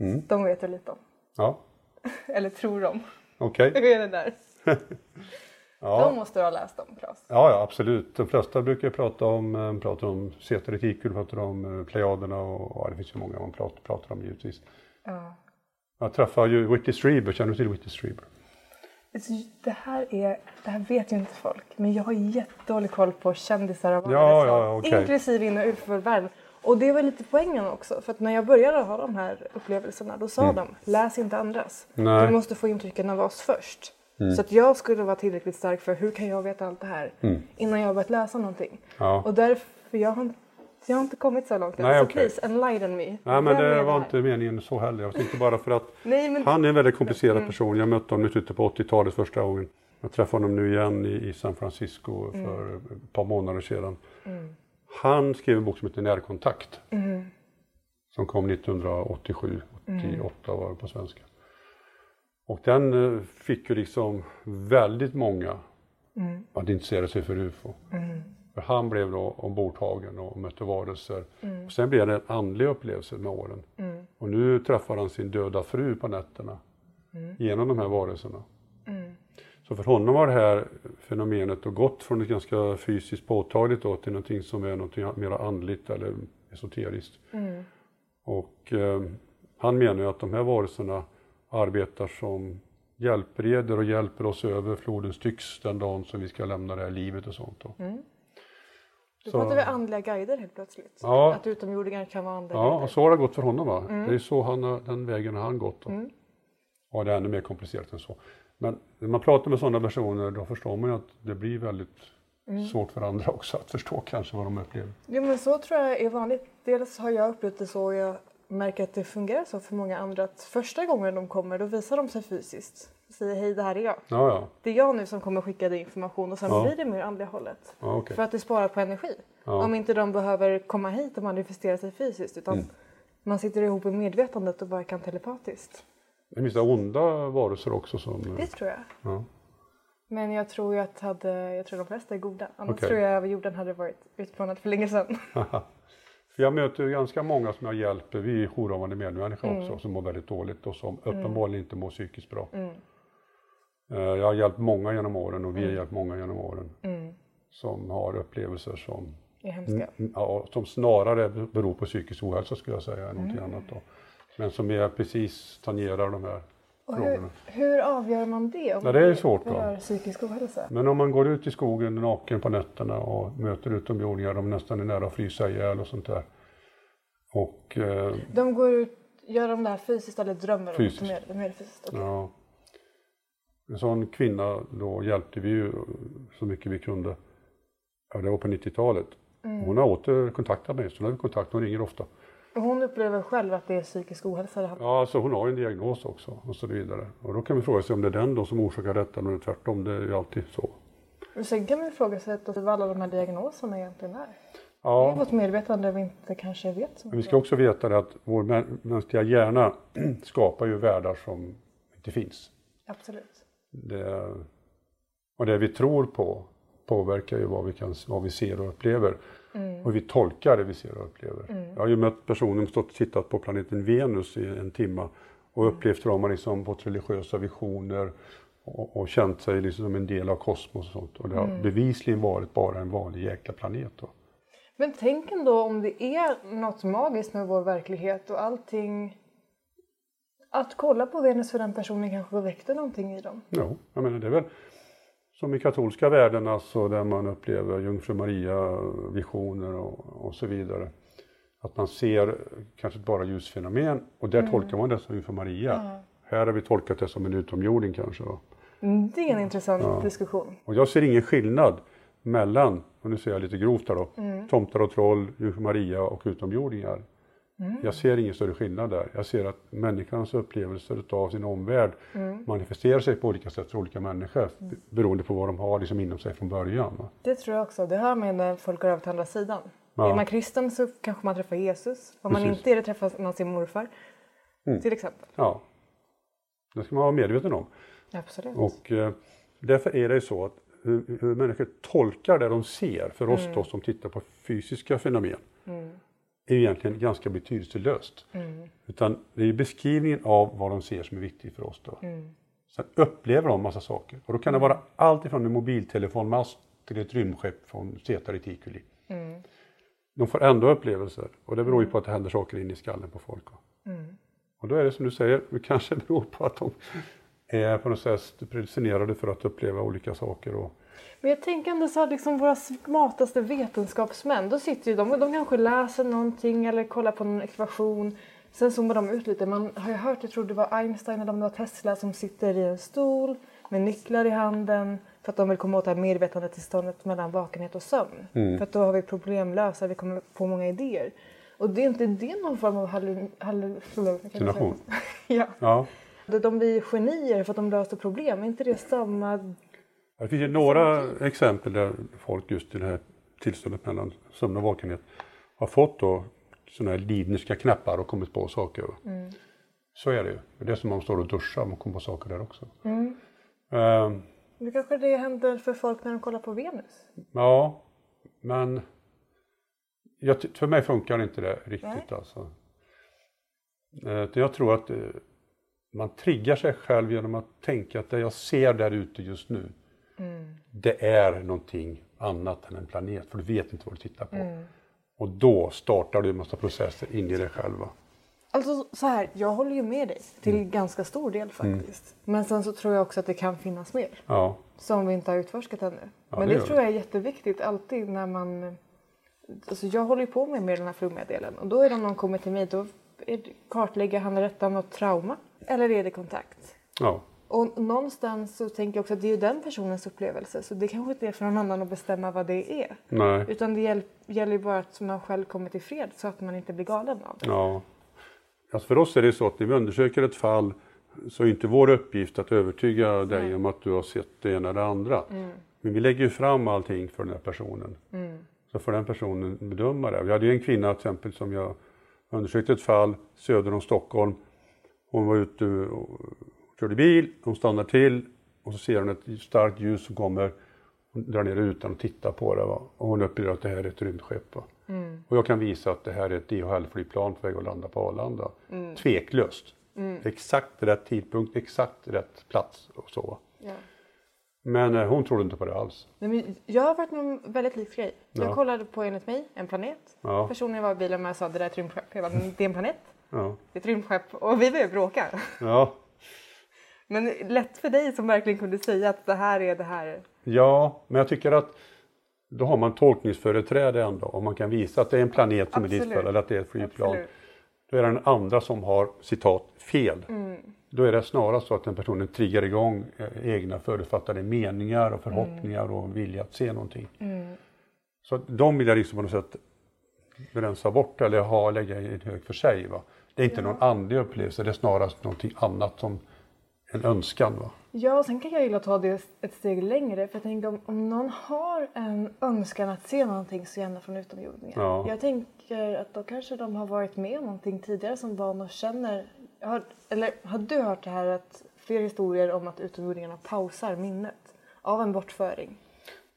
Mm. De vet jag lite om. Ja. Eller tror de. Okej. Hur är det där? Ja. De måste du ha läst om, Claes. Ja, ja, absolut. De flesta brukar prata om, eh, pratar om Zeta Reticuli, pratar om eh, Plejaderna och ja, det finns ju många man pratar, pratar om givetvis. Ja. Jag träffade ju Whitney Strieber, känner du till Whitney Strieber? Alltså, Det här, är, det här vet ju inte folk, men jag har jättedålig koll på kändisar av Ja, ja, okej. inklusive in och utförvärv. Och det var lite poängen också, för att när jag började ha de här upplevelserna då sa de läs inte andras. Mm. Nej. Mm. Du måste få intrycken av oss först. Så att jag skulle vara tillräckligt stark för hur kan jag veta allt det här innan jag har börjat läsa någonting. Mm. Ja. Och därför, jag har, jag har inte kommit så långt än. Nej, så okej. please enlighten me. Nej, men Vem det var inte meningen så heller. Jag tänkte bara för att Nej, men... han är en väldigt komplicerad person. Jag mötte honom i slutet på 80-talet första gången. Jag träffade honom nu igen i, i San Francisco för ett par månader sedan. Han skrev en bok som heter Närkontakt. Som kom 1987, 88 var det på svenska. Och den eh, fick ju liksom väldigt många att intressera sig för UFO. För han blev då ombordtagen och mötte varelser. Och sen blev det en andlig upplevelse med åren. Och nu träffar han sin döda fru på nätterna. Genom de här varelserna. Så för honom har det här fenomenet då gått från ett ganska fysiskt påtagligt då till någonting som är något mer andligt eller esoteriskt. Och eh, han menar ju att de här varelserna arbetar som hjälpreder och hjälper oss över floden Styx den dagen som vi ska lämna det här livet och sånt. Då. Då pratar vi andliga guider helt plötsligt. Ja. Att utomjordingar kan vara andliga Ja, guider. och så har det gått för honom. Va? Det är så han, den vägen har han gått. Då. Mm. Ja, det är ännu mer komplicerat än så. Men när man pratar med sådana personer då förstår man ju att det blir väldigt Mm. svårt för andra också att förstå kanske vad de upplever. Jo men så tror jag är vanligt. Dels har jag upplevt det så och jag märker att det fungerar så för många andra att första gången de kommer då visar de sig fysiskt. Säger hej det här är jag. Ja, ja, Det är jag nu som kommer skicka dig information och sen Ja. blir det mer andliga hållet. ja okej. För att det sparar på energi. Om inte de behöver komma hit och manifestera sig fysiskt utan Mm. man sitter ihop i medvetandet och bara kan telepatiskt. Det finns det onda varelser också som... Det tror jag. Ja. Men jag tror att hade, jag tror de flesta är goda. Annars Okej. tror jag över jorden hade varit utplånad för länge sedan. För jag möter ganska många som jag hjälper, vi är jourhavande medmänniskor Mm. också, som mår väldigt dåligt och som uppenbarligen inte mår psykiskt bra. Mm. Eh, Jag har hjälpt många genom åren och vi har hjälpt många genom åren Mm. som har upplevelser som, mm, ja, som snarare beror på psykisk ohälsa skulle jag säga, än någonting Mm. annat. Då. Men som är precis tangerar de här Och hur, frågorna. hur avgör man det? Om Ja, det är svårt? För psykisk ohälsa? Men om man går ut i skogen naken på nätterna och möter utomjordingar, de nästan är nära att frysa ihjäl och sånt där. Och eh, De går ut, gör de det här fysiskt eller drömmer? Fysiskt. De gör, de gör det fysiskt? okej. Ja. En sån kvinna, då hjälpte vi ju så mycket vi kunde. Ja, det var på 90-talet. Mm. Hon har åter kontaktat mig, så hon har vi kontakt, hon ringer ofta. Hon upplever själv att det är psykisk ohälsa? Ja, alltså hon har ju en diagnos också och så vidare. Och då kan vi fråga sig om det är den då som orsakar detta eller tvärtom, det är ju alltid så. Och sen kan man ifrågasätta vad alla de här diagnoserna egentligen är. Det är Ja, vårt medvetande vi inte kanske vet så men vi ska också veta det att vår mä- mänskliga hjärna skapar ju världar som inte finns. Absolut. Det, och det vi tror på påverkar ju vad vi, kan, vad vi ser och upplever. Mm. Och vi tolkar det vi ser och upplever. Jag har ju mött personer som stått och tittat på planeten Venus i en timme och upplevt hur de har liksom fått religiösa visioner och, och känt sig liksom som en del av kosmos och sånt. Och det har Mm. bevisligen varit bara en vanlig jäkla planet. Då. Men tänk ändå om det är något magiskt med vår verklighet och allting. Att kolla på Venus för den personen kanske väckte någonting i dem. Jo, jag menar det är väl som i katolska världen alltså där man upplever Jungfru Maria-visioner och, och så vidare. Att man ser kanske bara ljusfenomen och där tolkar man det som Jungfru Maria. Här har vi tolkat det som en utomjording kanske. Då. Mm, Det är en intressant diskussion. Och jag ser ingen skillnad mellan, och nu säger jag lite grovt här då, tomtar och troll, Jungfru Maria och utomjordingar. Jag ser ingen större skillnad där. Jag ser att människans upplevelser av sin omvärld manifesterar sig på olika sätt för olika människor beroende på vad de har liksom inom sig från början. va. Det tror jag också. Det hör man ju när folk går över till andra sidan. Ja. Är man kristen så kanske man träffar Jesus. Om man Precis. inte är det träffar man sin morfar. Till exempel. Ja, det ska man vara medveten om. Absolut. Och eh, därför är det så att hur, hur människor tolkar det de ser, för oss då som tittar på fysiska fenomen, är egentligen ganska betydelselöst. Utan det är beskrivningen av vad de ser som är viktigt för oss då. Sen upplever de massa saker. Och då kan det vara allt ifrån en mobiltelefonmast till ett rymdskepp från Zeta Reticuli. De får ändå upplevelser och det beror ju på att det händer saker inne i skallen på folk. va. Och då är det som du säger, det kanske beror på att de är på något sätt predestinerade för att uppleva olika saker. Och, Men jag tänker ändå så här, liksom våra smartaste vetenskapsmän, då sitter ju de och de kanske läser någonting eller kollar på någon ekvation. Sen zoomar de ut lite. Man har ju hört, jag tror det var Einstein eller om det var Tesla som sitter i en stol med nycklar i handen för att de vill komma åt det här medvetandetillståndet mellan vakenhet och sömn. För att då har vi problemlösare, vi kommer få många idéer. Och det är inte det någon form av? Hallucination. ja. ja. De blir genier för att de löser problem. Är inte det samma Det finns ju några exempel där folk just i det här tillståndet mellan sömn och vakenhet har fått då sådana här lidnerska knappar och kommit på saker. Så är det ju. Det är som om man står och duschar, man kommer på saker där också. Ehm, Det kanske det händer för folk när de kollar på Venus. Ja, men jag, för mig funkar inte det riktigt Nej. alltså. Eh, Jag tror att eh, man triggar sig själv genom att tänka att det jag ser där ute just nu, det är någonting annat än en planet, för du vet inte vad du tittar på. Och då startar du en massa processer in i dig själva. Alltså så här, jag håller ju med dig till Mm. ganska stor del faktiskt. Men sen så tror jag också att det kan finnas mer Ja, som vi inte har utforskat ännu. Ja, Men det det, tror jag är jätteviktigt alltid när man Alltså jag håller ju på med, med den här flummiga delen och då är det om någon kommer till mig då kartlägger han detta något trauma eller är det kontakt? Ja, Och någonstans så tänker jag också att det är ju den personens upplevelse så det kanske inte är för någon annan att bestämma vad det är. nej, Utan det gäll, gäller ju bara att man själv kommer till fred så att man inte blir galen av det. ja. Alltså för oss är det så att när vi undersöker ett fall så är inte vår uppgift att övertyga dig Nej. om att du har sett det ena eller det andra. Men vi lägger ju fram allting för den här personen. Så får den personen bedöma det. Vi hade ju en kvinna till exempel som jag undersökte ett fall söder om Stockholm. Hon var ute körde bil, hon stannar till och så ser hon ett starkt ljus som kommer. Hon drar ner rutan och tittar på det. Va? Och hon upplever att det här är ett rymdskepp. Va? Och jag kan visa att det här är ett DHL-flygplan på väg att landa på Arlanda. Tveklöst. Exakt rätt tidpunkt, exakt rätt plats och så. Ja. Men eh, hon trodde inte på det alls. Nej, men jag har varit med om en väldigt lik grej. Jag Ja. kollade på enligt mig en planet. Ja. Personen jag var i bilen med sa det där är ett rymdskepp. Jag bara, "Men det är en planet. Ja. Det är ett rymdskepp. Och vi började bråka. Ja. Men lätt för dig som verkligen kunde säga att det här är det här. ja, men jag tycker att då har man tolkningsföreträde ändå. Om man kan visa att det är en planet som är Absolut. dit för eller att det är ett flygplan. Absolut. Då är det den andra som har citat fel. Mm. Då är det snarast så att den personen triggar igång eh, egna förutfattade meningar och förhoppningar Mm. och vilja att se någonting. Så att de vill jag liksom på något sätt rensa bort eller ha, lägga i en hög för sig. Va? Det är inte någon andlig upplevelse, det är snarast någonting annat som en önskan. Va? Ja, och sen kan jag gilla att ta det ett steg längre. För jag tänker om, om någon har en önskan att se någonting så gärna från utomjordingar. Ja. Jag tänker att då kanske de har varit med om någonting tidigare som barn och känner. Har, eller har du hört det här att fler historier om att utomjordingarna pausar minnet av en bortföring?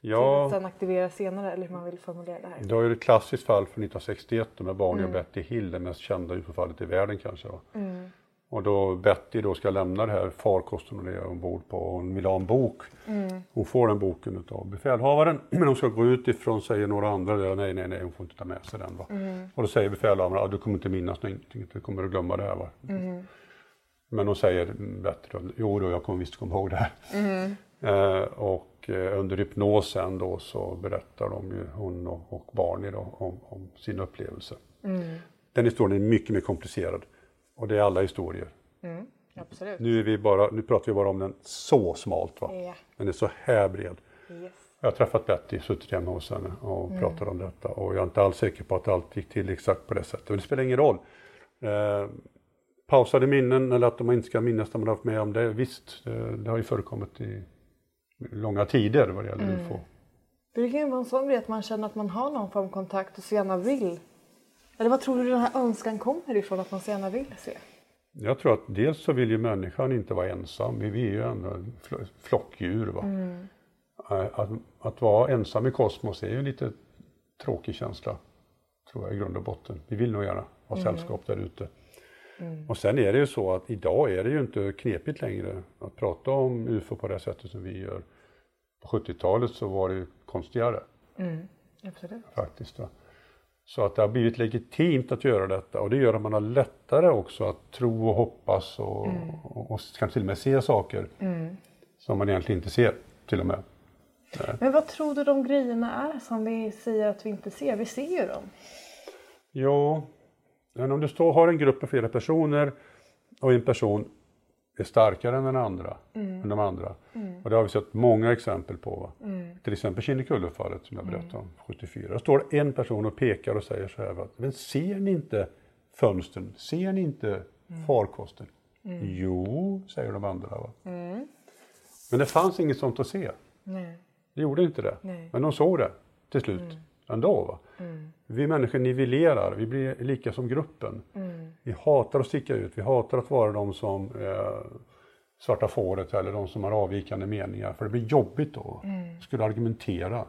För Ja, att sen aktivera senare eller hur man vill formulera det här. det var ju ett klassiskt fall från 1961 med Barney Mm. och Betty Hill, det mest kända UFO-fallet i världen kanske. Va? Mm. Och då Betty då ska lämna det här farkosten och det är ombord på och hon vill ha en bok. Mm. Hon får den boken av befälhavaren men hon ska gå ut ifrån säger några andra där, nej nej nej hon får inte ta med sig den. Va? Mm. Och då säger befälhavaren, ah, du kommer inte minnas någonting, du kommer att glömma det här. Va? Mm. Men hon säger mm, Betty då, jo då jag kommer visst komma ihåg det här. Mm. Eh, och eh, under hypnosen då så berättar de ju, hon och, och Barney då, om, om sin upplevelse. Mm. Den historien är mycket mer komplicerad. Och det är alla historier. Mm. Absolut. Nu, är vi bara, nu pratar vi bara om den så smalt. Va? Ja. Den är så här bred. Yes. Jag har träffat Betty, suttit hemma hos henne och Mm. pratat om detta. Och jag är inte alls säker på att allt gick till exakt på det sättet. Men det spelar ingen roll. Eh, pausade minnen eller att de inte ska minnas när man har haft med om det. Visst, det, det har ju förekommit i långa tider vad det gäller Mm. UFO. Det kan ju vara en sån grej att man känner att man har någon form av kontakt och så gärna vill. Eller vad tror du den här önskan kommer ifrån att man så gärna vill se? Jag tror att dels så vill ju människan inte vara ensam. Vi är ju ändå fl- flockdjur. Va? Eh, Att, att vara ensam i kosmos är ju en lite tråkig känsla. Tror jag i grund och botten. Vi vill nog gärna ha sällskap där ute. Och sen är det ju så att idag är det ju inte knepigt längre att prata om UFO på det sättet som vi gör. På 70-talet så var det ju konstigare Absolut. faktiskt. Va? Så att det har blivit legitimt att göra detta och det gör att man har lättare också att tro och hoppas och, och, och kan till och med se saker som man egentligen inte ser till och med. Men vad tror du de grejerna är som vi säger att vi inte ser? Vi ser ju dem. Ja, men om du står, har en grupp med flera personer och en person är starkare än den andra, än de andra. Och det har vi sett många exempel på. Va? Till exempel Kinnekulle-fallet som jag berättade om 74. Då står det en person och pekar och säger så här. Va? Men ser ni inte fönstren? Ser ni inte farkosten? Jo, säger de andra. Men det fanns inget sånt att se. Nej. Det gjorde inte det. Nej. Men de såg det till slut ändå. Va? Vi människor nivellerar, vi blir lika som gruppen. Vi hatar att sticka ut, vi hatar att vara de som eh, svarta fåret eller de som har avvikande meningar. För det blir jobbigt då. Mm. skulle argumentera.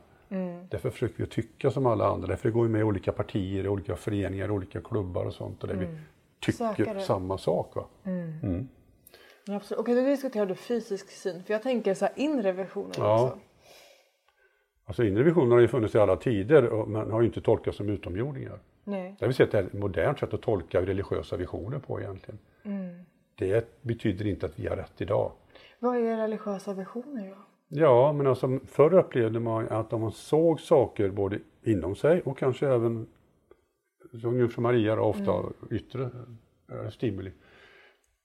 Därför försöker vi tycka som alla andra. Därför går vi med i olika partier, i olika föreningar, i olika klubbar och sånt. Och där vi tycker Sökare. samma sak. Va? Ja, absolut. Okej, då diskuterar du fysisk syn. För jag tänker så här inre visioner Ja. också. Alltså inre visioner har ju funnits i alla tider och- men har ju inte tolkats som utomjordingar. Nej. Det har vi sett ett modernt sätt att tolka religiösa visioner på egentligen. Det betyder inte att vi har rätt idag. Vad är religiösa visioner då? Ja, men alltså förr upplevde man att om man såg saker både inom sig och kanske även som Jungfru Maria ofta mm. yttre äh, stimuli.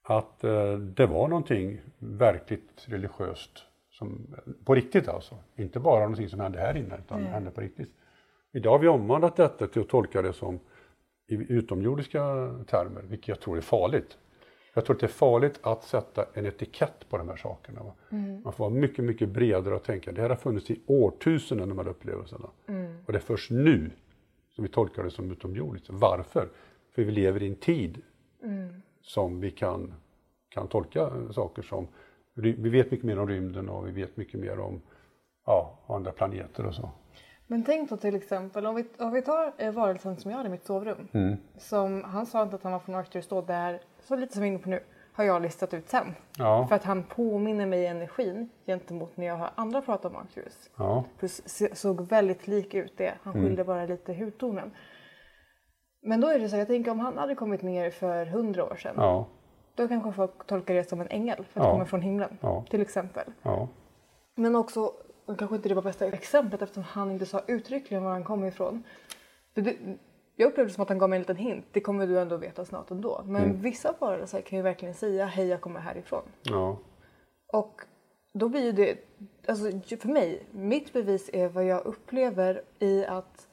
Att äh, det var någonting verkligt religiöst, som, på riktigt alltså. Inte bara någonting som hände här inne, utan mm. hände på riktigt. Idag har vi omvandlat detta till att tolka det som i utomjordiska termer, vilket jag tror är farligt. Jag tror att det är farligt att sätta en etikett på de här sakerna. Mm. Man får vara mycket, mycket bredare och tänka, det här har funnits i årtusenden de här upplevelserna. Mm. Och det är först nu som vi tolkar det som utomjordiskt. Varför? För vi lever i en tid mm. som vi kan, kan tolka saker som, vi vet mycket mer om rymden och vi vet mycket mer om ja, andra planeter och så. Men tänk då till exempel om vi, om vi tar eh, varelsen som jag hade i mitt sovrum. Mm. Som, han sa inte att han var från Arcturus då, där, så lite som vi är inne på nu, har jag listat ut sen. Ja. För att han påminner mig i energin gentemot när jag har andra pratat om Arcturus. Ja. För såg väldigt lik ut det, han mm. skilde mm. bara lite hudtonen. Men då är det så, jag tänker om han hade kommit ner för hundra år sedan. Ja. Då kanske folk tolkar det som en ängel för att ja. komma från himlen. Ja. Till exempel. Ja. Men också kanske inte det var bästa exemplet eftersom han inte sa uttryckligen var han kom ifrån. För det, jag upplevde det som att han gav mig en liten hint. Det kommer du ändå veta snart ändå. Men mm. vissa varelser kan ju verkligen säga hej jag kommer härifrån. Ja. Och då blir det, alltså för mig, mitt bevis är vad jag upplever i att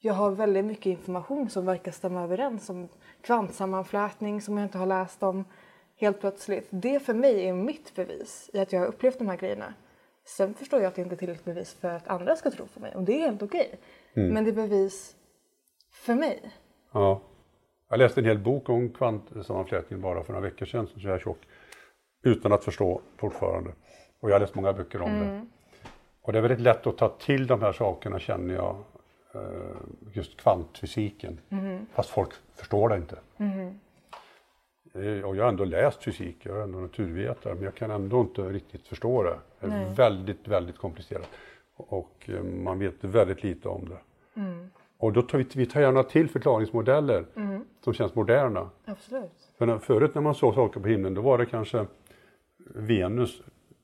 jag har väldigt mycket information som verkar stämma överens som kvantsammanflätning som jag inte har läst om helt plötsligt. Det för mig är mitt bevis i att jag har upplevt de här grejerna. Sen förstår jag att det inte är tillräckligt bevis för att andra ska tro på mig och det är helt okej. Okay. Mm. Men det är bevis för mig. Ja. Jag läste en hel bok om kvantsammanflätning bara för några veckor sedan, så jag tjock, utan att förstå fortfarande. Och jag har läst många böcker om mm. det. Och det är väldigt lätt att ta till de här sakerna känner jag, eh, just kvantfysiken. Mm. Fast folk förstår det inte. Mm. Och jag har ändå läst fysik, jag är ändå naturvetare, men jag kan ändå inte riktigt förstå det. Det är Nej. väldigt, väldigt komplicerat. Och eh, man vet väldigt lite om det. Mm. Och då tar vi, vi tar gärna till förklaringsmodeller mm. som känns moderna. Absolut. För när, förut när man såg saker på himlen, då var det kanske Venus.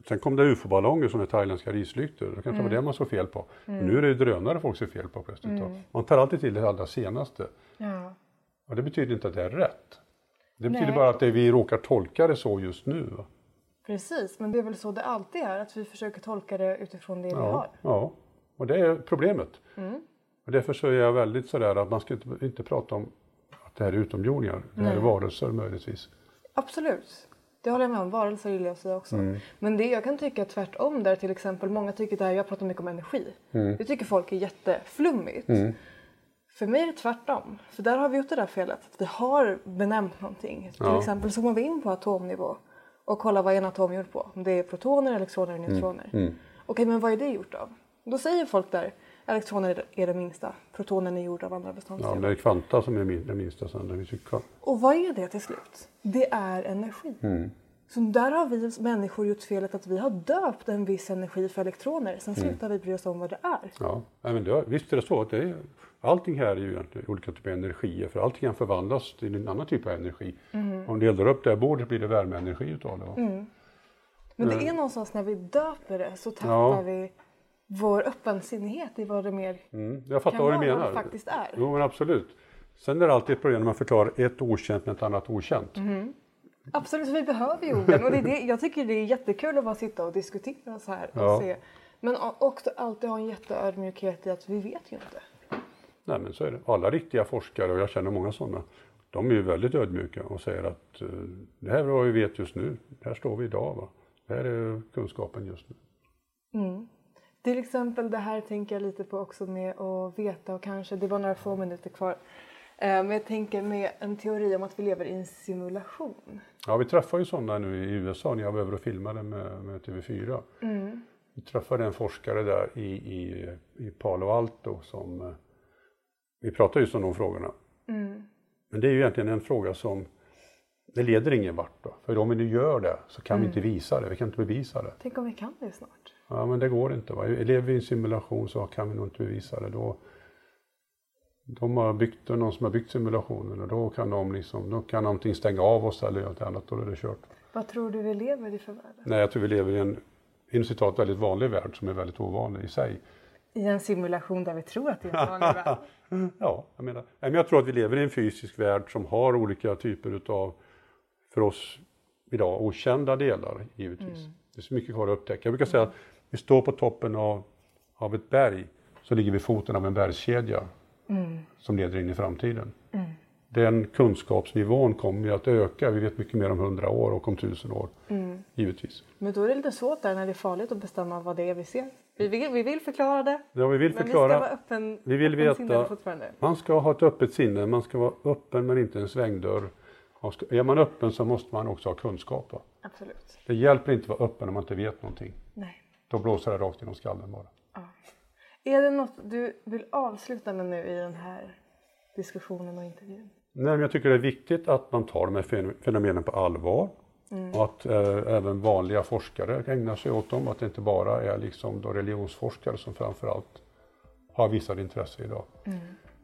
Sen kom det ufo-ballonger som är thailändska rislyktor. Det kanske mm. var det man såg fel på. Mm. Nu är det drönare folk ser fel på plötsligt. Mm. Man tar alltid till det allra senaste. Ja. Och det betyder inte att det är rätt. Det betyder Nej. bara att det, vi råkar tolka det så just nu. Precis, men det är väl så det alltid är, att vi försöker tolka det utifrån det ja, vi har. Ja, och det är problemet. Mm. Och därför så är jag väldigt sådär att man ska inte, inte prata om att det här är utomjordingar, det här är varelser möjligtvis. Absolut. Det håller jag med om, varelser gillar jag att säga också. Mm. Men det jag kan tycka tvärtom där till exempel, många tycker det här, jag pratar mycket om energi. Mm. Det tycker folk är jätteflummigt. Mm. För mig är det tvärtom. För där har vi gjort det där felet. Att vi har benämnt någonting. Ja. Till exempel zoomar vi in på atomnivå och kollar vad en atom är gjord på. Om det är protoner, elektroner eller neutroner. Mm. Mm. Okej, men vad är det gjort av? Då säger folk där elektroner är det minsta, protonen är gjord av andra beståndsdelar. Ja, det är kvanta som är det minsta. Sen det och vad är det till slut? Det är energi. Mm. Så där har vi människor gjort felet att vi har döpt en viss energi för elektroner. Sen mm. slutar vi bry oss om vad det är. Ja, men det, visst är det så. Att det är, allting här är ju olika typer av energier. För allting kan förvandlas till en annan typ av energi. Mm. Om du eldar upp det här bordet blir det värmeenergi utav det. Mm. Men det är någonstans när vi döper det så tappar ja. vi vår öppensinnighet i vad det mer mm. Jag fattar kan vad du menar. faktiskt är. Jo men absolut. Sen är det alltid ett problem när man förklarar ett okänt med ett annat okänt. Mm. Absolut, vi behöver jorden och det är det, jag tycker det är jättekul att bara sitta och diskutera så här och ja. se. Men också alltid ha en jätteödmjukhet i att vi vet ju inte. Nej men så är det. Alla riktiga forskare, och jag känner många sådana, de är ju väldigt ödmjuka och säger att uh, det här är vad vi vet just nu. Här står vi idag. Va? Det här är kunskapen just nu. Mm. Till exempel det här tänker jag lite på också med att veta och kanske, det var några få minuter kvar. Eh, men jag tänker med en teori om att vi lever i en simulation. Ja, vi träffar ju sådana nu i USA när jag var över och filmade med, med TV4. Mm. Vi träffade en forskare där i, i, i Palo Alto som eh, vi pratar just om de frågorna. Mm. Men det är ju egentligen en fråga som det leder ingen vart då. För om vi nu gör det så kan mm. vi inte visa det, vi kan inte bevisa det. Tänk om vi kan det snart? Ja men det går inte. Va? Lever vi i en simulation så kan vi nog inte bevisa det. Då, de har byggt, någon som har byggt simulationen och då kan de liksom, då kan någonting stänga av oss eller något annat, då är det kört. Vad tror du vi lever i för värld? Nej, jag tror vi lever i en, inom citat väldigt vanlig värld som är väldigt ovanlig i sig. I en simulation där vi tror att det är en vanlig värld? ja, jag menar, men jag tror att vi lever i en fysisk värld som har olika typer utav, för oss idag, okända delar givetvis. Mm. Det är så mycket kvar att upptäcka. Jag brukar säga att vi står på toppen av, av ett berg, så ligger vi foten av en bergskedja mm. som leder in i framtiden. Mm den kunskapsnivån kommer ju att öka. Vi vet mycket mer om hundra år och om tusen år. Mm. Givetvis. Men då är det lite svårt där när det är farligt att bestämma vad det är vi ser. Vi vill, vi vill förklara det. Ja, vi vill men förklara. vi ska vara öppen, vi vill veta. Man ska ha ett öppet sinne. Man ska vara öppen men inte en svängdörr. Är man öppen så måste man också ha kunskap. Va? Absolut. Det hjälper inte att vara öppen om man inte vet någonting. Nej. Då blåser det rakt genom skallen bara. Är det något du vill avsluta med nu i den här diskussionen och intervjun? Nej, jag tycker det är viktigt att man tar de här fenomenen på allvar. Mm. Och att eh, även vanliga forskare ägnar sig åt dem. Att det inte bara är liksom då religionsforskare som framförallt har visat intresse idag. Mm.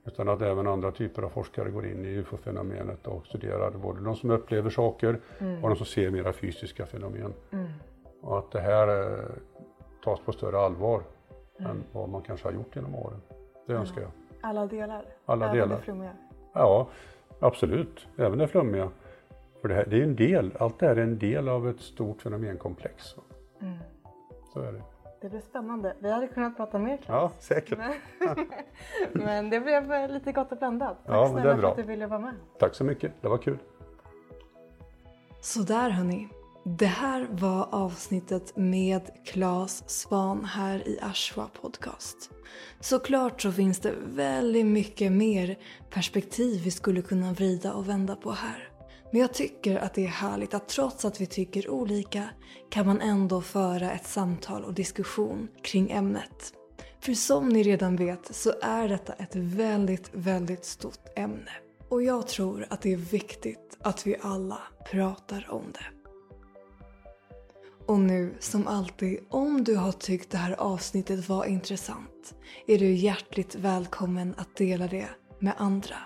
Utan att även andra typer av forskare går in i ufo-fenomenet och studerar både de som upplever saker mm. och de som ser mera fysiska fenomen. Mm. Och att det här eh, tas på större allvar mm. än vad man kanske har gjort genom åren. Det önskar jag. Alla delar? Alla Även delar. Det flummiga. Ja, Absolut, även det flummiga. För det, här, det är en del, allt det här är en del av ett stort fenomenkomplex. Mm. Så är det. Det blir spännande. Vi hade kunnat prata mer Claes. Ja, säkert. Men det blev lite gott och blandat. Tack ja, snälla för att du ville vara med. Tack så mycket, det var kul. Sådär hörni. Det här var avsnittet med Claes Svan här i Ashwa Podcast. Såklart så finns det väldigt mycket mer perspektiv vi skulle kunna vrida och vända på här. Men jag tycker att det är härligt att trots att vi tycker olika kan man ändå föra ett samtal och diskussion kring ämnet. För som ni redan vet så är detta ett väldigt, väldigt stort ämne. Och jag tror att det är viktigt att vi alla pratar om det. Och nu, som alltid, om du har tyckt det här avsnittet var intressant är du hjärtligt välkommen att dela det med andra.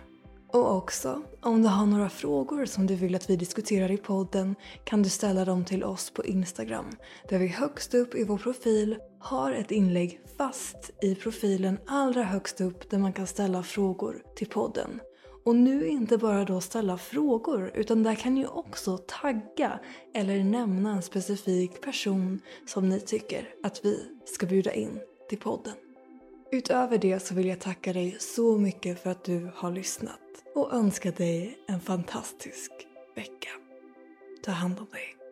Och också, om du har några frågor som du vill att vi diskuterar i podden kan du ställa dem till oss på Instagram där vi högst upp i vår profil har ett inlägg fast i profilen allra högst upp där man kan ställa frågor till podden. Och nu inte bara då ställa frågor utan där kan ni också tagga eller nämna en specifik person som ni tycker att vi ska bjuda in till podden. Utöver det så vill jag tacka dig så mycket för att du har lyssnat och önska dig en fantastisk vecka. Ta hand om dig.